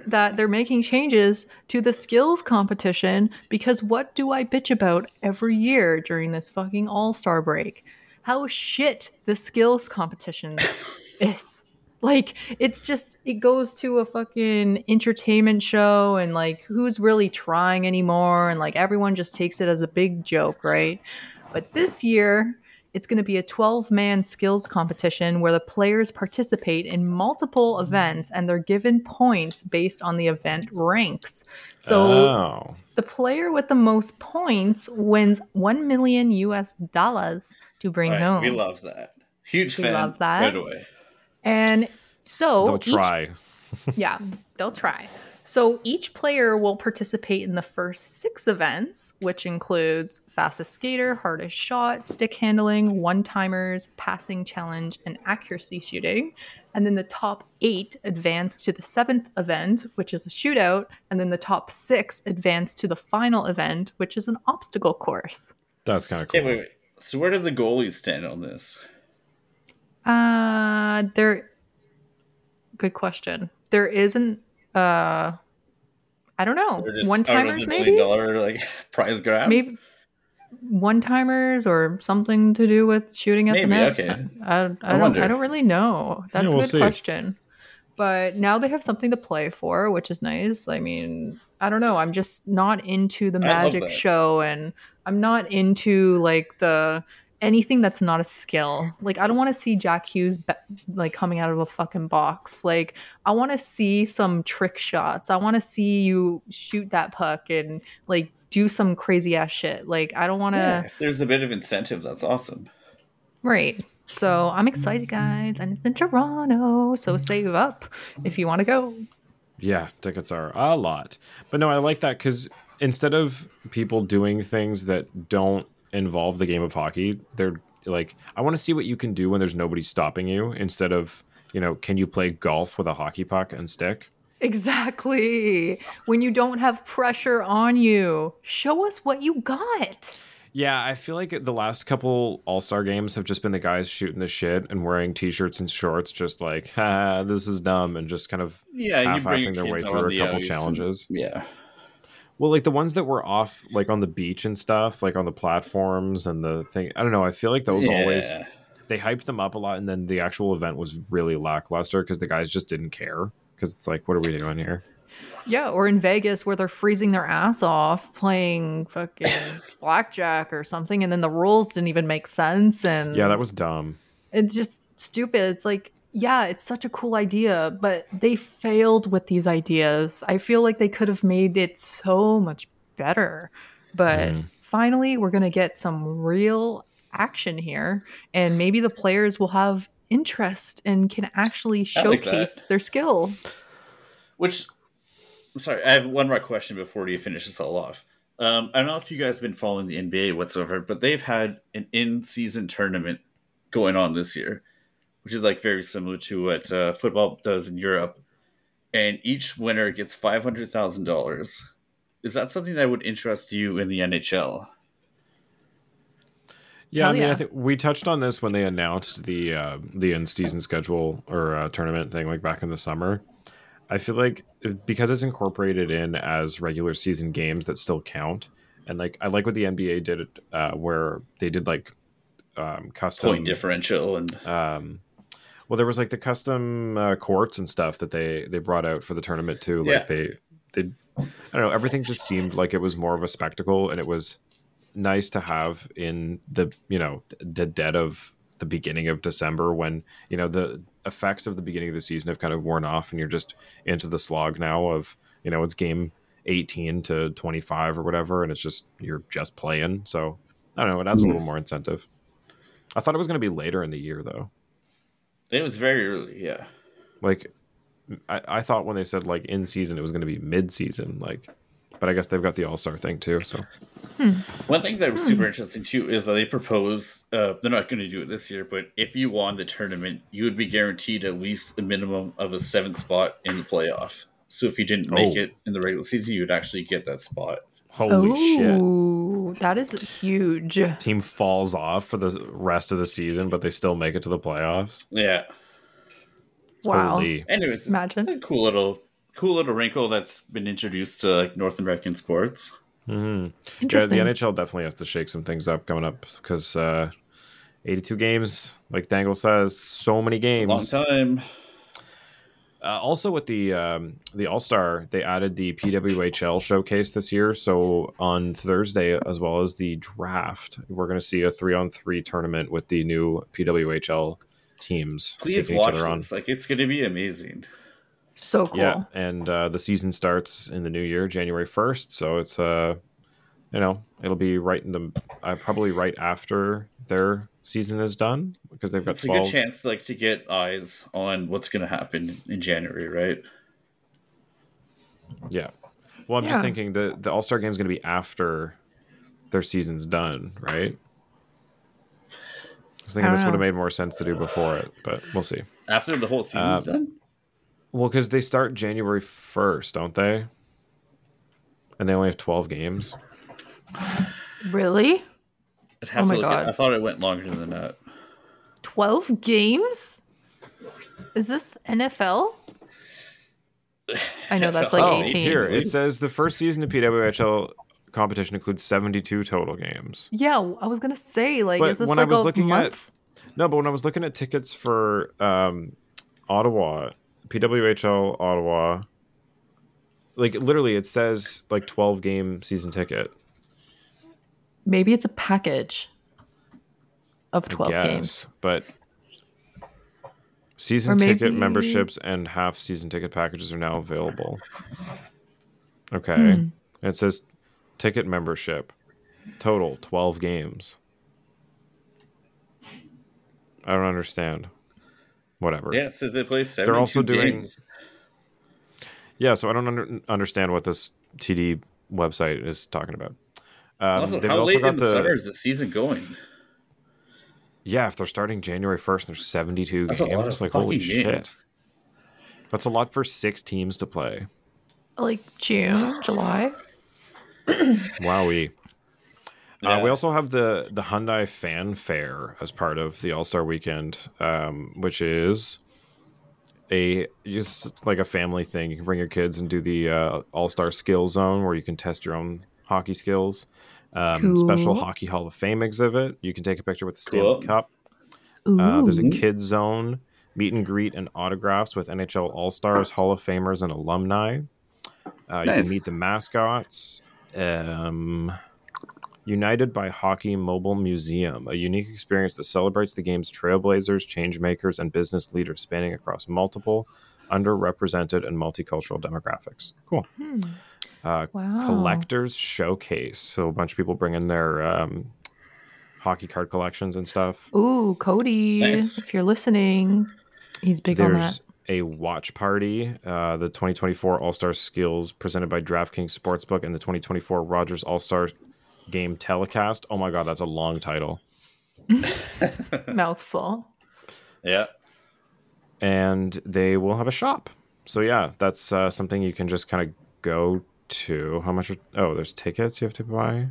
S2: that they're making changes to the skills competition because what do I bitch about every year during this fucking All Star break? How shit the skills competition is. Like, it's just, it goes to a fucking entertainment show and like who's really trying anymore. And like everyone just takes it as a big joke, right? But this year, it's going to be a 12 man skills competition where the players participate in multiple hmm. events and they're given points based on the event ranks. So
S1: oh,
S2: the player with the most points wins 1 million US dollars to bring
S3: Right,
S2: home.
S3: we love that. Huge
S2: We
S3: fan.
S2: love that.
S3: Right away.
S2: and so
S1: they'll
S2: each-
S1: try.
S2: yeah, they'll try. So each player will participate in the first six events, which includes fastest skater, hardest shot, stick handling, one timers, passing challenge, and accuracy shooting. And then the top eight advance to the seventh event, which is a shootout. And then the top six advance to the final event, which is an obstacle course.
S1: That's kind of
S3: Okay,
S1: cool.
S3: wait, wait. So where do the goalies stand on this?
S2: Uh, there. Good question. There isn't. Uh, I don't know. One timers, maybe.
S3: million dollar like prize grab.
S2: maybe one timers or something to do with shooting at the
S3: Maybe,
S2: net.
S3: okay.
S2: I, I, don't.
S3: wonder.
S2: I don't really know. That's
S1: we'll
S2: a good
S1: see.
S2: question. But now they have something to play for, which is nice. I mean, I don't know. I'm just not into the magic show, and I'm not into like the anything that's not a skill. Like I don't want to see Jack Hughes be- like coming out of a fucking box. Like I want to see some trick shots. I want to see you shoot that puck and like do some crazy ass shit. Like I don't want to.
S3: Yeah, if there's a bit of incentive, that's awesome.
S2: Right. So I'm excited, guys, and it's in Toronto. So save up if you want to go.
S1: Yeah, tickets are a lot. But no, I like that because instead of people doing things that don't involve the game of hockey, they're like, I want to see what you can do when there's nobody stopping you instead of, you know, can you play golf with a hockey puck and stick?
S2: Exactly. When you don't have pressure on you, show us what you got.
S1: Yeah, I feel like the last couple All Star games have just been the guys shooting the shit and wearing t shirts and shorts, just like, ha, this is dumb, and just kind of
S3: Yeah,
S1: half-assing their way through
S3: on
S1: a couple
S3: ice and-
S1: challenges.
S3: yeah,
S1: Well, like the ones that were off, like on the beach and stuff, like on the platforms and the thing. I don't know. I feel like those always they hyped them up a lot, and then the actual event was really lackluster because the guys just didn't care. Because it's like, what are we doing here?
S2: Yeah, or in Vegas where they're freezing their ass off playing fucking blackjack or something, and then the rules didn't even make sense. And
S1: Yeah, that was dumb.
S2: it's just stupid. It's like yeah, it's such a cool idea, but they failed with these ideas. I feel like they could have made it so much better. But
S1: Mm.
S2: finally, we're going to get some real action here, and maybe the players will have interest and can actually
S3: I like
S2: showcase their skill.
S3: Which, I'm sorry, I have one more question before you finish this all off. Um, I don't know if you guys have been following the NBA whatsoever, but they've had an in-season tournament going on this year, which is like very similar to what uh, football does in Europe. And each winner gets five hundred thousand dollars. Is that something that would interest you in the NHL?
S1: Yeah, I
S2: Hell
S1: mean, I think we touched on this when they announced the uh, the in season schedule or uh, tournament thing, like back in the summer. I feel like uh, because it's incorporated in as regular season games that still count, and like I like what the NBA did, uh, where they did like um, custom
S3: Point differential and
S1: um well there was like the custom uh, courts and stuff that they they brought out for the tournament too like
S3: Yeah.
S1: they they i don't know everything just seemed like it was more of a spectacle and it was nice to have in the you know the dead of the beginning of december when you know the effects of the beginning of the season have kind of worn off and you're just into the slog now of you know it's game 18 to 25 or whatever and it's just you're just playing. So i don't know it adds a little more incentive. I thought it was going to be later in the year though
S3: it was very early. Yeah,
S1: like I, I thought when they said like in season it was going to be mid season like but i guess they've got the all-star thing too so
S3: One thing that was super interesting too is that they propose uh, they're not going to do it this year, but if you won the tournament, you would be guaranteed at least a minimum of a seventh spot in the playoff. So if you didn't make
S1: Oh.
S3: it in the regular season, you would actually get that spot.
S1: holy shit
S2: That is huge.
S1: team falls off for the rest of the season but they still make it to the playoffs
S3: Yeah.
S2: Wow.
S1: Holy.
S3: Anyways, it's
S2: Imagine.
S3: a cool little cool little wrinkle that's been introduced to like North American sports.
S1: Mhm. Yeah, the NHL definitely has to shake some things up coming up because uh, 82 games, like Dangle says, so many games.
S3: Long time.
S1: Uh, also, with the um, the All Star, they added the PWHL showcase this year. So on Thursday, as well as the draft, we're going to see a three on three tournament with the new PWHL teams.
S3: Please
S1: taking
S3: watch
S1: each other on.
S3: this. Like it's gonna be amazing.
S2: so cool.
S1: Yeah, and uh, the season starts in the new year, January first. So it's uh, you know, it'll be right in the uh, probably right after their season is done because they've got
S3: It's a good chance like to get eyes on what's gonna happen in January, right?
S1: Yeah. Well, I'm
S2: Yeah.
S1: just thinking the the All Star game is going to be after their season's done, right? I was thinking
S2: I
S1: this
S2: don't
S1: would have made more sense to do before it, but we'll see.
S3: After the whole season's
S1: Uh,
S3: done.
S1: Well, because they start January first, don't they? And they only have twelve games.
S2: Really?
S3: I'd have
S2: oh
S3: to
S2: my
S3: look
S2: God.
S3: At, I thought it went longer than that.
S2: 12 games? Is this NFL? I know that's like
S3: Oh,
S2: 18.
S1: Here it says the first season of PWHL competition includes seventy-two total games.
S2: Yeah, I was gonna say, like,
S1: But
S2: is this
S1: when I was
S2: a
S1: looking at- No, but when I was looking at tickets for um, Ottawa, PWHL Ottawa, like literally it says like 12 game season ticket.
S2: Maybe it's a package of 12
S1: guess,
S2: games.
S1: But season
S2: Or
S1: ticket
S2: maybe-
S1: memberships and half season ticket packages are now available. Okay.
S2: Hmm.
S1: It says ticket membership total 12 games. I don't understand. Whatever.
S3: Yeah, it says they play 72
S1: also doing-
S3: games.
S1: Yeah, so I don't under, understand what this TD website is talking about. Um,
S3: also, how
S1: also
S3: late
S1: got
S3: in the, summer is the season going?
S1: yeah. If they're starting January first, there's 72
S3: That's a
S1: games.
S3: lot of
S1: like holy
S3: games.
S1: shit, that's a lot for six teams to play.
S2: Like June, July.
S1: Wowie. Uh, we also have the the Hyundai Fan Fair as part of the All Star Weekend, um, which is a just like a family thing. You can bring your kids and do the uh, All Star Skill Zone, where you can test your own hockey skills. Um, Special Hockey Hall of Fame exhibit. You can take a picture with the Stanley
S3: Cool.
S1: Cup. Uh, there's a kids zone, meet and greet and autographs with NHL All Stars, Hall of Famers, and alumni. Uh, You can meet the mascots. Um, United by Hockey Mobile Museum, a unique experience that celebrates the game's trailblazers, changemakers, and business leaders spanning across multiple, underrepresented, and multicultural demographics. Cool. Uh,
S2: Wow.
S1: Collectors Showcase. So a bunch of people bring in their um, hockey card collections and stuff.
S2: Ooh, Cody,
S3: Nice.
S2: if you're listening, he's big on that.
S1: There's a watch party, uh, the 2024 All Star Skills presented by DraftKings Sportsbook, and the 2024 Rogers All Star Game Telecast. Oh my God, that's a long title.
S2: Mouthful.
S3: Yeah.
S1: And they will have a shop. So yeah, that's uh, something you can just kind of go to. How much? Are, oh, there's tickets you have to buy.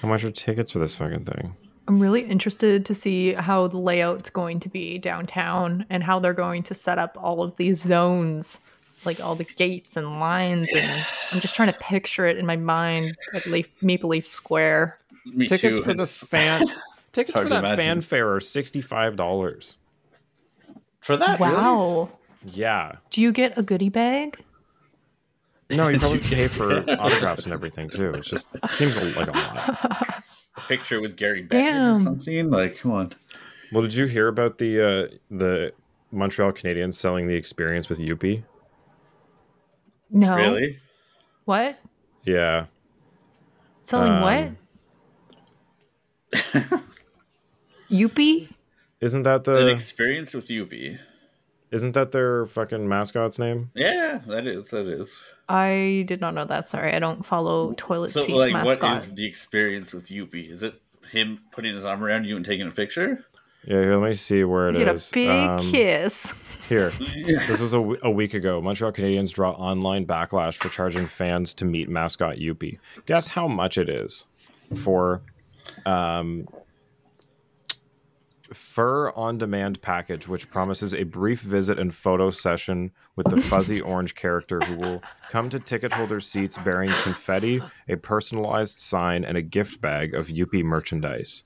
S1: How much are tickets for this fucking thing?
S2: I'm really interested to see how the layout's going to be downtown and how they're going to set up all of these zones, like all the gates and lines. And I'm just trying to picture it in my mind at Leaf, Maple Leaf Square.
S3: Me
S1: Tickets
S3: too.
S1: for the fan. tickets for
S3: to
S1: that
S3: imagine.
S1: fanfare are sixty-five dollars.
S3: for that. really?
S2: Wow.
S1: Yeah.
S2: Do you get a goodie bag?
S1: No, you probably pay for autographs and everything too. It just seems like a lot.
S3: A picture with Gary Bettman
S2: Damn.
S3: or something. Like, come on.
S1: Well, did you hear about the uh, the Montreal Canadiens selling the experience with Youppi?
S2: No.
S3: Really?
S2: What?
S1: Yeah.
S2: Selling what?
S1: Um,
S2: Youppi?
S1: Isn't that
S3: An
S1: the
S3: experience with Youppi.
S1: Isn't that their fucking mascot's name?
S3: Yeah, that is. That is.
S2: I did not know that. Sorry, I don't follow toilet
S3: So,
S2: seat
S3: like,
S2: mascot.
S3: what is the experience with Youppi? Is it him putting his arm around you and taking a picture?
S1: Yeah, here, let me see where it is.
S2: Get a big
S1: Um,
S2: kiss.
S1: Here, this was a, w- a week ago. Montreal Canadiens draw online backlash for charging fans to meet mascot Youppi. Guess how much it is for um, Fur on Demand package, which promises a brief visit and photo session with the fuzzy orange character who will come to ticket holder seats bearing confetti, a personalized sign, and a gift bag of Youppi merchandise.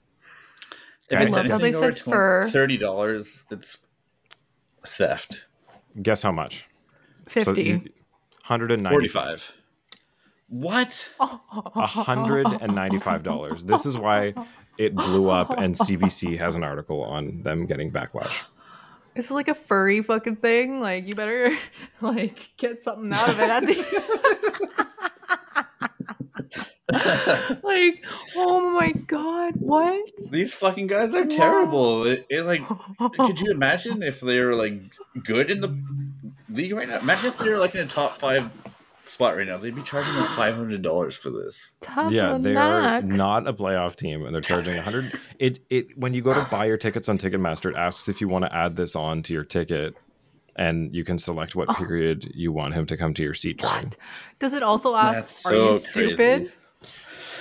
S3: If
S1: I
S3: it's
S1: love
S2: how
S3: anything
S2: they said fur.
S3: thirty dollars, it's theft.
S1: Guess how much?
S2: 50.
S1: Hundred and ninety
S3: Forty-five. What?
S1: hundred and ninety-five dollars. This is why it blew up, and CBC has an article on them getting backlash.
S2: This is like a furry fucking thing. Like you better like get something out of it at the Like, oh my god, what?
S3: These fucking guys are terrible. It, it, like, could you imagine if they were like good in the league right now? Imagine if they were like in the top five spot right now. They'd be charging like five hundred dollars for this.
S2: Tap
S1: yeah, they
S2: the
S1: are not a playoff team, and they're charging a hundred. It it when you go to buy your tickets on Ticketmaster, it asks if you want to add this on to your ticket, and you can select what oh. period you want him to come to your seat during.
S2: Does it also ask,
S3: That's
S2: are you stupid?
S3: crazy.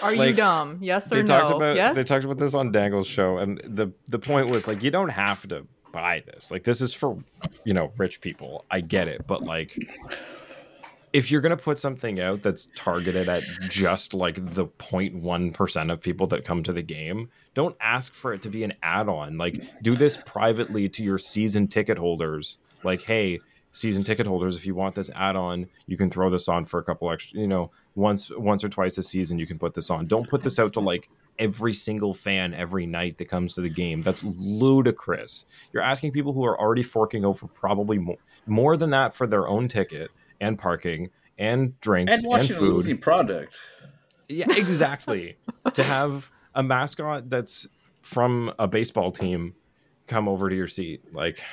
S2: Are you dumb? Yes or
S1: They
S2: no?
S1: talked about
S2: yes.
S1: they talked about this on Dangle's show, and the the point was like you don't have to buy this. Like this is for you know rich people. I get it, but like if you're gonna put something out that's targeted at just like the 0.1 percent of people that come to the game, don't ask for it to be an add-on. Like do this privately to your season ticket holders. Like, hey, season ticket holders, if you want this add-on, you can throw this on for a couple extra. You know, once once or twice a season, you can put this on. Don't put this out to like every single fan every night that comes to the game. That's ludicrous. You're asking people who are already forking over probably more, more than that for their own ticket and parking and drinks
S3: And
S1: and,
S3: watching a
S1: food.
S3: losing product.
S1: Yeah, exactly. to have a mascot that's from a baseball team come over to your seat, like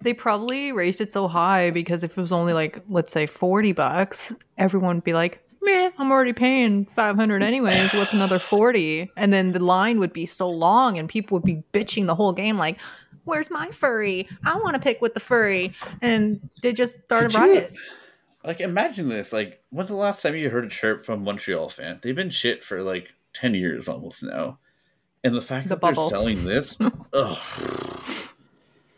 S2: They probably raised it so high because if it was only like, let's say, 40 bucks, everyone would be like, meh, I'm already paying 500 anyways. What's another 40? And then the line would be so long and people would be bitching the whole game, like, where's my furry? I want to pick with the furry. And they just started
S3: Could you-
S2: riot.
S3: Like, imagine this. Like, when's the last time you heard a chirp from Montreal fan? They've been shit for like ten years almost now, and the fact
S2: The
S3: that
S2: bubble.
S3: they're selling this, ugh,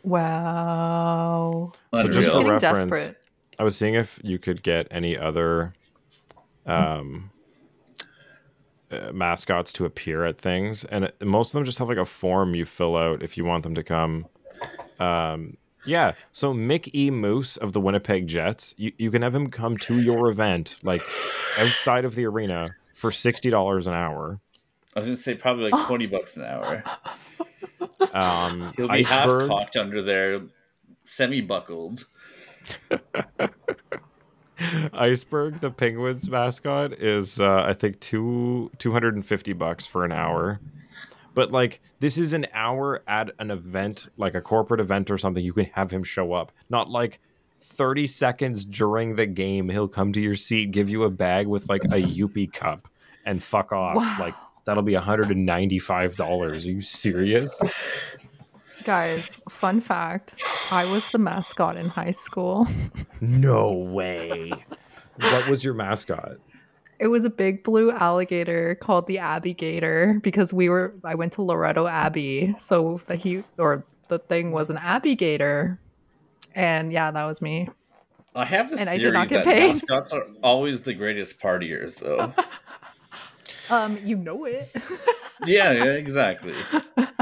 S2: Wow.
S1: So just for reference,
S2: desperate.
S1: I was seeing if you could get any other um, uh, mascots to appear at things, and most of them just have like a form you fill out if you want them to come. Um, yeah, so Mick E. Moose of the Winnipeg Jets, you, you can have him come to your event, like outside of the arena, for sixty dollars an hour.
S3: I was gonna say probably like twenty bucks an hour.
S1: Um,
S3: He'll be half cocked under there, semi buckled.
S1: Iceburgh, the Penguins mascot, is uh, I think two two hundred and fifty bucks for an hour. But like this is an hour at an event, like a corporate event or something. You can have him show up, not like thirty seconds during the game. He'll come to your seat, give you a bag with like a Youppi cup, and fuck off.
S2: Wow.
S1: Like that'll be hundred and ninety five dollars. Are you serious?
S2: Guys, fun fact I was the mascot in high school.
S1: No way. what was your mascot?
S2: It was a big blue alligator called the Abbey Gator because we were I went to Loretto Abbey, so the he or the thing was an Abbey Gator. And yeah, that was me.
S3: I have this
S2: And I did
S3: theory
S2: not get
S3: that
S2: paid.
S3: mascots are always the greatest partiers, though.
S2: Um, you know it.
S3: yeah, yeah, exactly.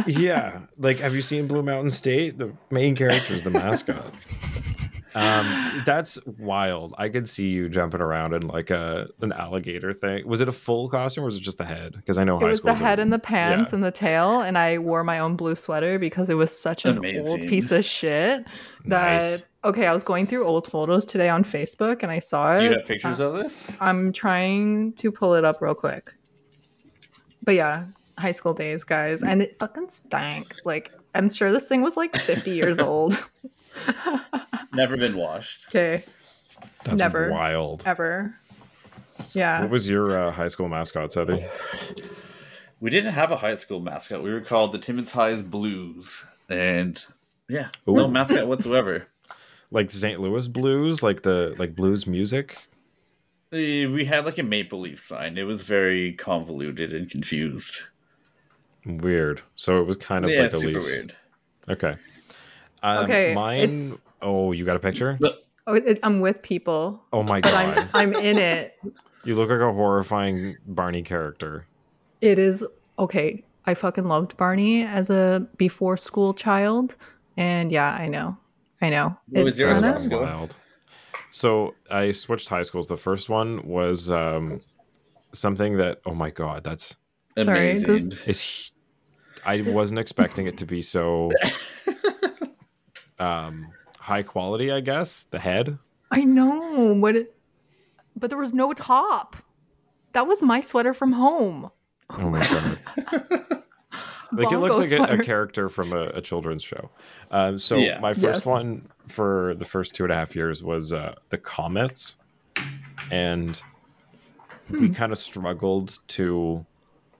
S1: yeah like have you seen blue mountain state the main character is the mascot um that's wild i could see you jumping around in like a an alligator thing was it a full costume or was it just the head because i know
S2: it
S1: high
S2: was the
S1: schools are-
S2: head and the pants
S1: yeah.
S2: and the tail, and I wore my own blue sweater because it was such an
S3: Amazing.
S2: old piece of shit that
S1: Nice.
S2: okay, I was going through old photos today on Facebook and I saw it.
S3: Do you have pictures
S2: Uh,
S3: of this?
S2: I'm trying to pull it up real quick. But yeah, high school days, guys. And it fucking stank. Like, I'm sure this thing was like 50 years old.
S3: Never been washed.
S2: Okay,
S1: that's
S2: never.
S1: wild
S2: ever. Yeah.
S1: what was your uh, high school mascot Seth?
S3: We didn't have a high school mascot. We were called the Timmins Highs Blues, and yeah, no mascot whatsoever.
S1: like st louis blues like the like blues music
S3: Eh, We had like a maple leaf sign. It was very convoluted and confused.
S1: weird so it was kind of
S3: yeah,
S1: like
S3: a
S1: leaf.
S3: weird.
S1: okay um,
S2: Okay,
S1: mine
S2: it's-
S1: oh you got a picture
S2: Oh, it, I'm with people,
S1: oh my god
S2: I'm I'm in it.
S1: you look like a horrifying barney character
S2: It is okay. I fucking loved Barney as a before school child, and yeah, I know, I know.
S3: It was
S2: It's
S3: yours,
S2: kinda-
S1: That's
S3: Roscoe?
S1: wild. So I switched high schools. The first one was um, something that oh my god, that's
S2: Sorry,
S3: Amazing.
S2: this-
S1: is. I wasn't expecting it to be so um, high quality. I guess the head.
S2: I know what, it, but there was no top. That was my sweater from home.
S1: Oh my god. Like it looks like a, a character from a, a children's show. Um, so
S3: Yeah.
S1: my first
S2: Yes.
S1: one for the first two and a half years was uh, the Comets, and we
S2: Hmm.
S1: kind of struggled to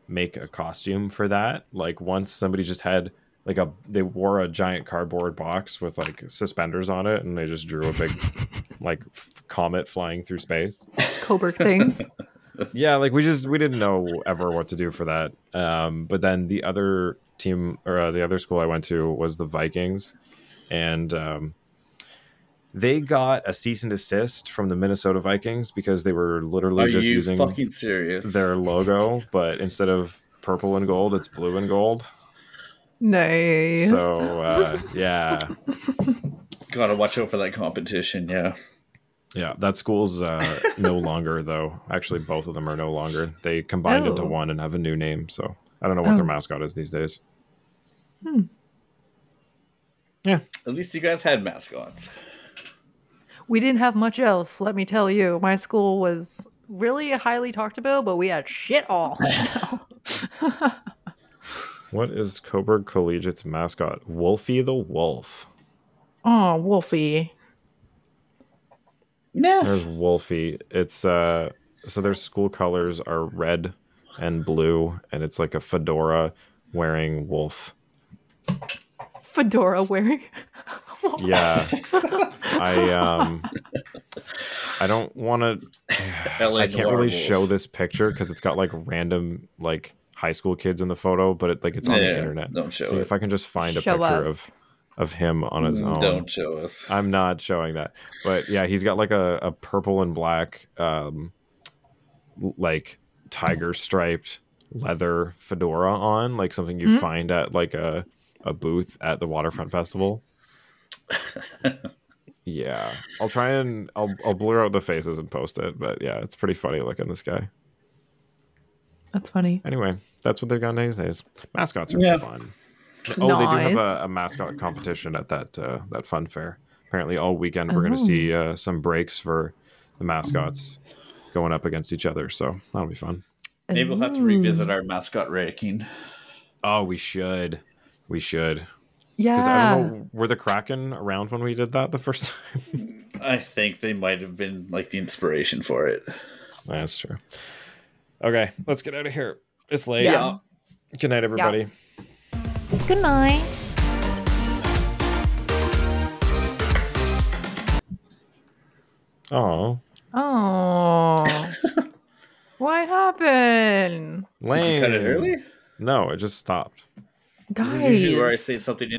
S1: make a costume for that. Like once somebody just had like a they wore a giant cardboard box with like suspenders on it, and they just drew a big like f- comet flying through space
S2: Cobourg things.
S1: yeah like we just we didn't know ever what to do for that um but then the other team or uh, the other school i went to was the vikings and um they got a cease and desist from the minnesota vikings because they were literally
S3: Are
S1: just using
S3: fucking serious?
S1: their logo but instead of purple and gold it's blue and gold
S2: nice.
S1: so uh yeah
S3: Gotta watch out for that competition. Yeah.
S1: yeah that school's uh no longer though actually both of them are no longer they combined into
S2: Oh.
S1: one and have a new name so i don't know what their
S2: Oh.
S1: mascot is these days Hmm. Yeah.
S3: At least you guys had mascots.
S2: we didn't have much else. Let me tell you, my school was really highly talked about, but we had shit all. So.
S1: What is Cobourg Collegiate's mascot? Wolfie the Wolf.
S2: oh, Wolfie.
S3: Yeah.
S1: There's Wolfie. It's uh so their school colors are red and blue and it's like a fedora wearing wolf.
S2: Fedora wearing.
S1: Yeah. I um I don't want to
S3: LA
S1: I can't really
S3: Wolf.
S1: show this picture cuz it's got like random like high school kids in the photo, but it like it's on
S3: Yeah,
S1: the internet.
S3: Don't show
S1: See
S3: it.
S1: if I can just find a
S2: Show
S1: picture
S2: us.
S1: of of him on his own.
S3: Don't show us.
S1: I'm not showing that. But yeah, he's got like a, a purple and black um like tiger striped leather fedora on, like something you'd
S2: Mhm.
S1: find at like a a booth at the waterfront festival. yeah. I'll try and I'll I'll blur out the faces and post it, but yeah, it's pretty funny looking this guy.
S2: That's funny.
S1: Anyway, that's what they've got these days. Mascots are
S3: Yeah.
S1: fun. Oh, they do have a, a mascot competition at that uh, that fun fair. Apparently, all weekend we're going to see uh, some breaks for the mascots going up against each other. So that'll be fun.
S3: Maybe we'll have to revisit our mascot ranking.
S1: Oh, we should. We should.
S2: Yeah.
S1: Because I don't know, were the Kraken around when we did that the first time?
S3: I think they might have been like the inspiration for it.
S1: That's true. Okay, let's get out of here. It's late.
S2: Yeah.
S1: Good night, everybody.
S2: Good night.
S1: Oh,
S2: Oh. what happened?
S3: Did you cut it early?
S1: No, it just stopped.
S3: This is usually where I say something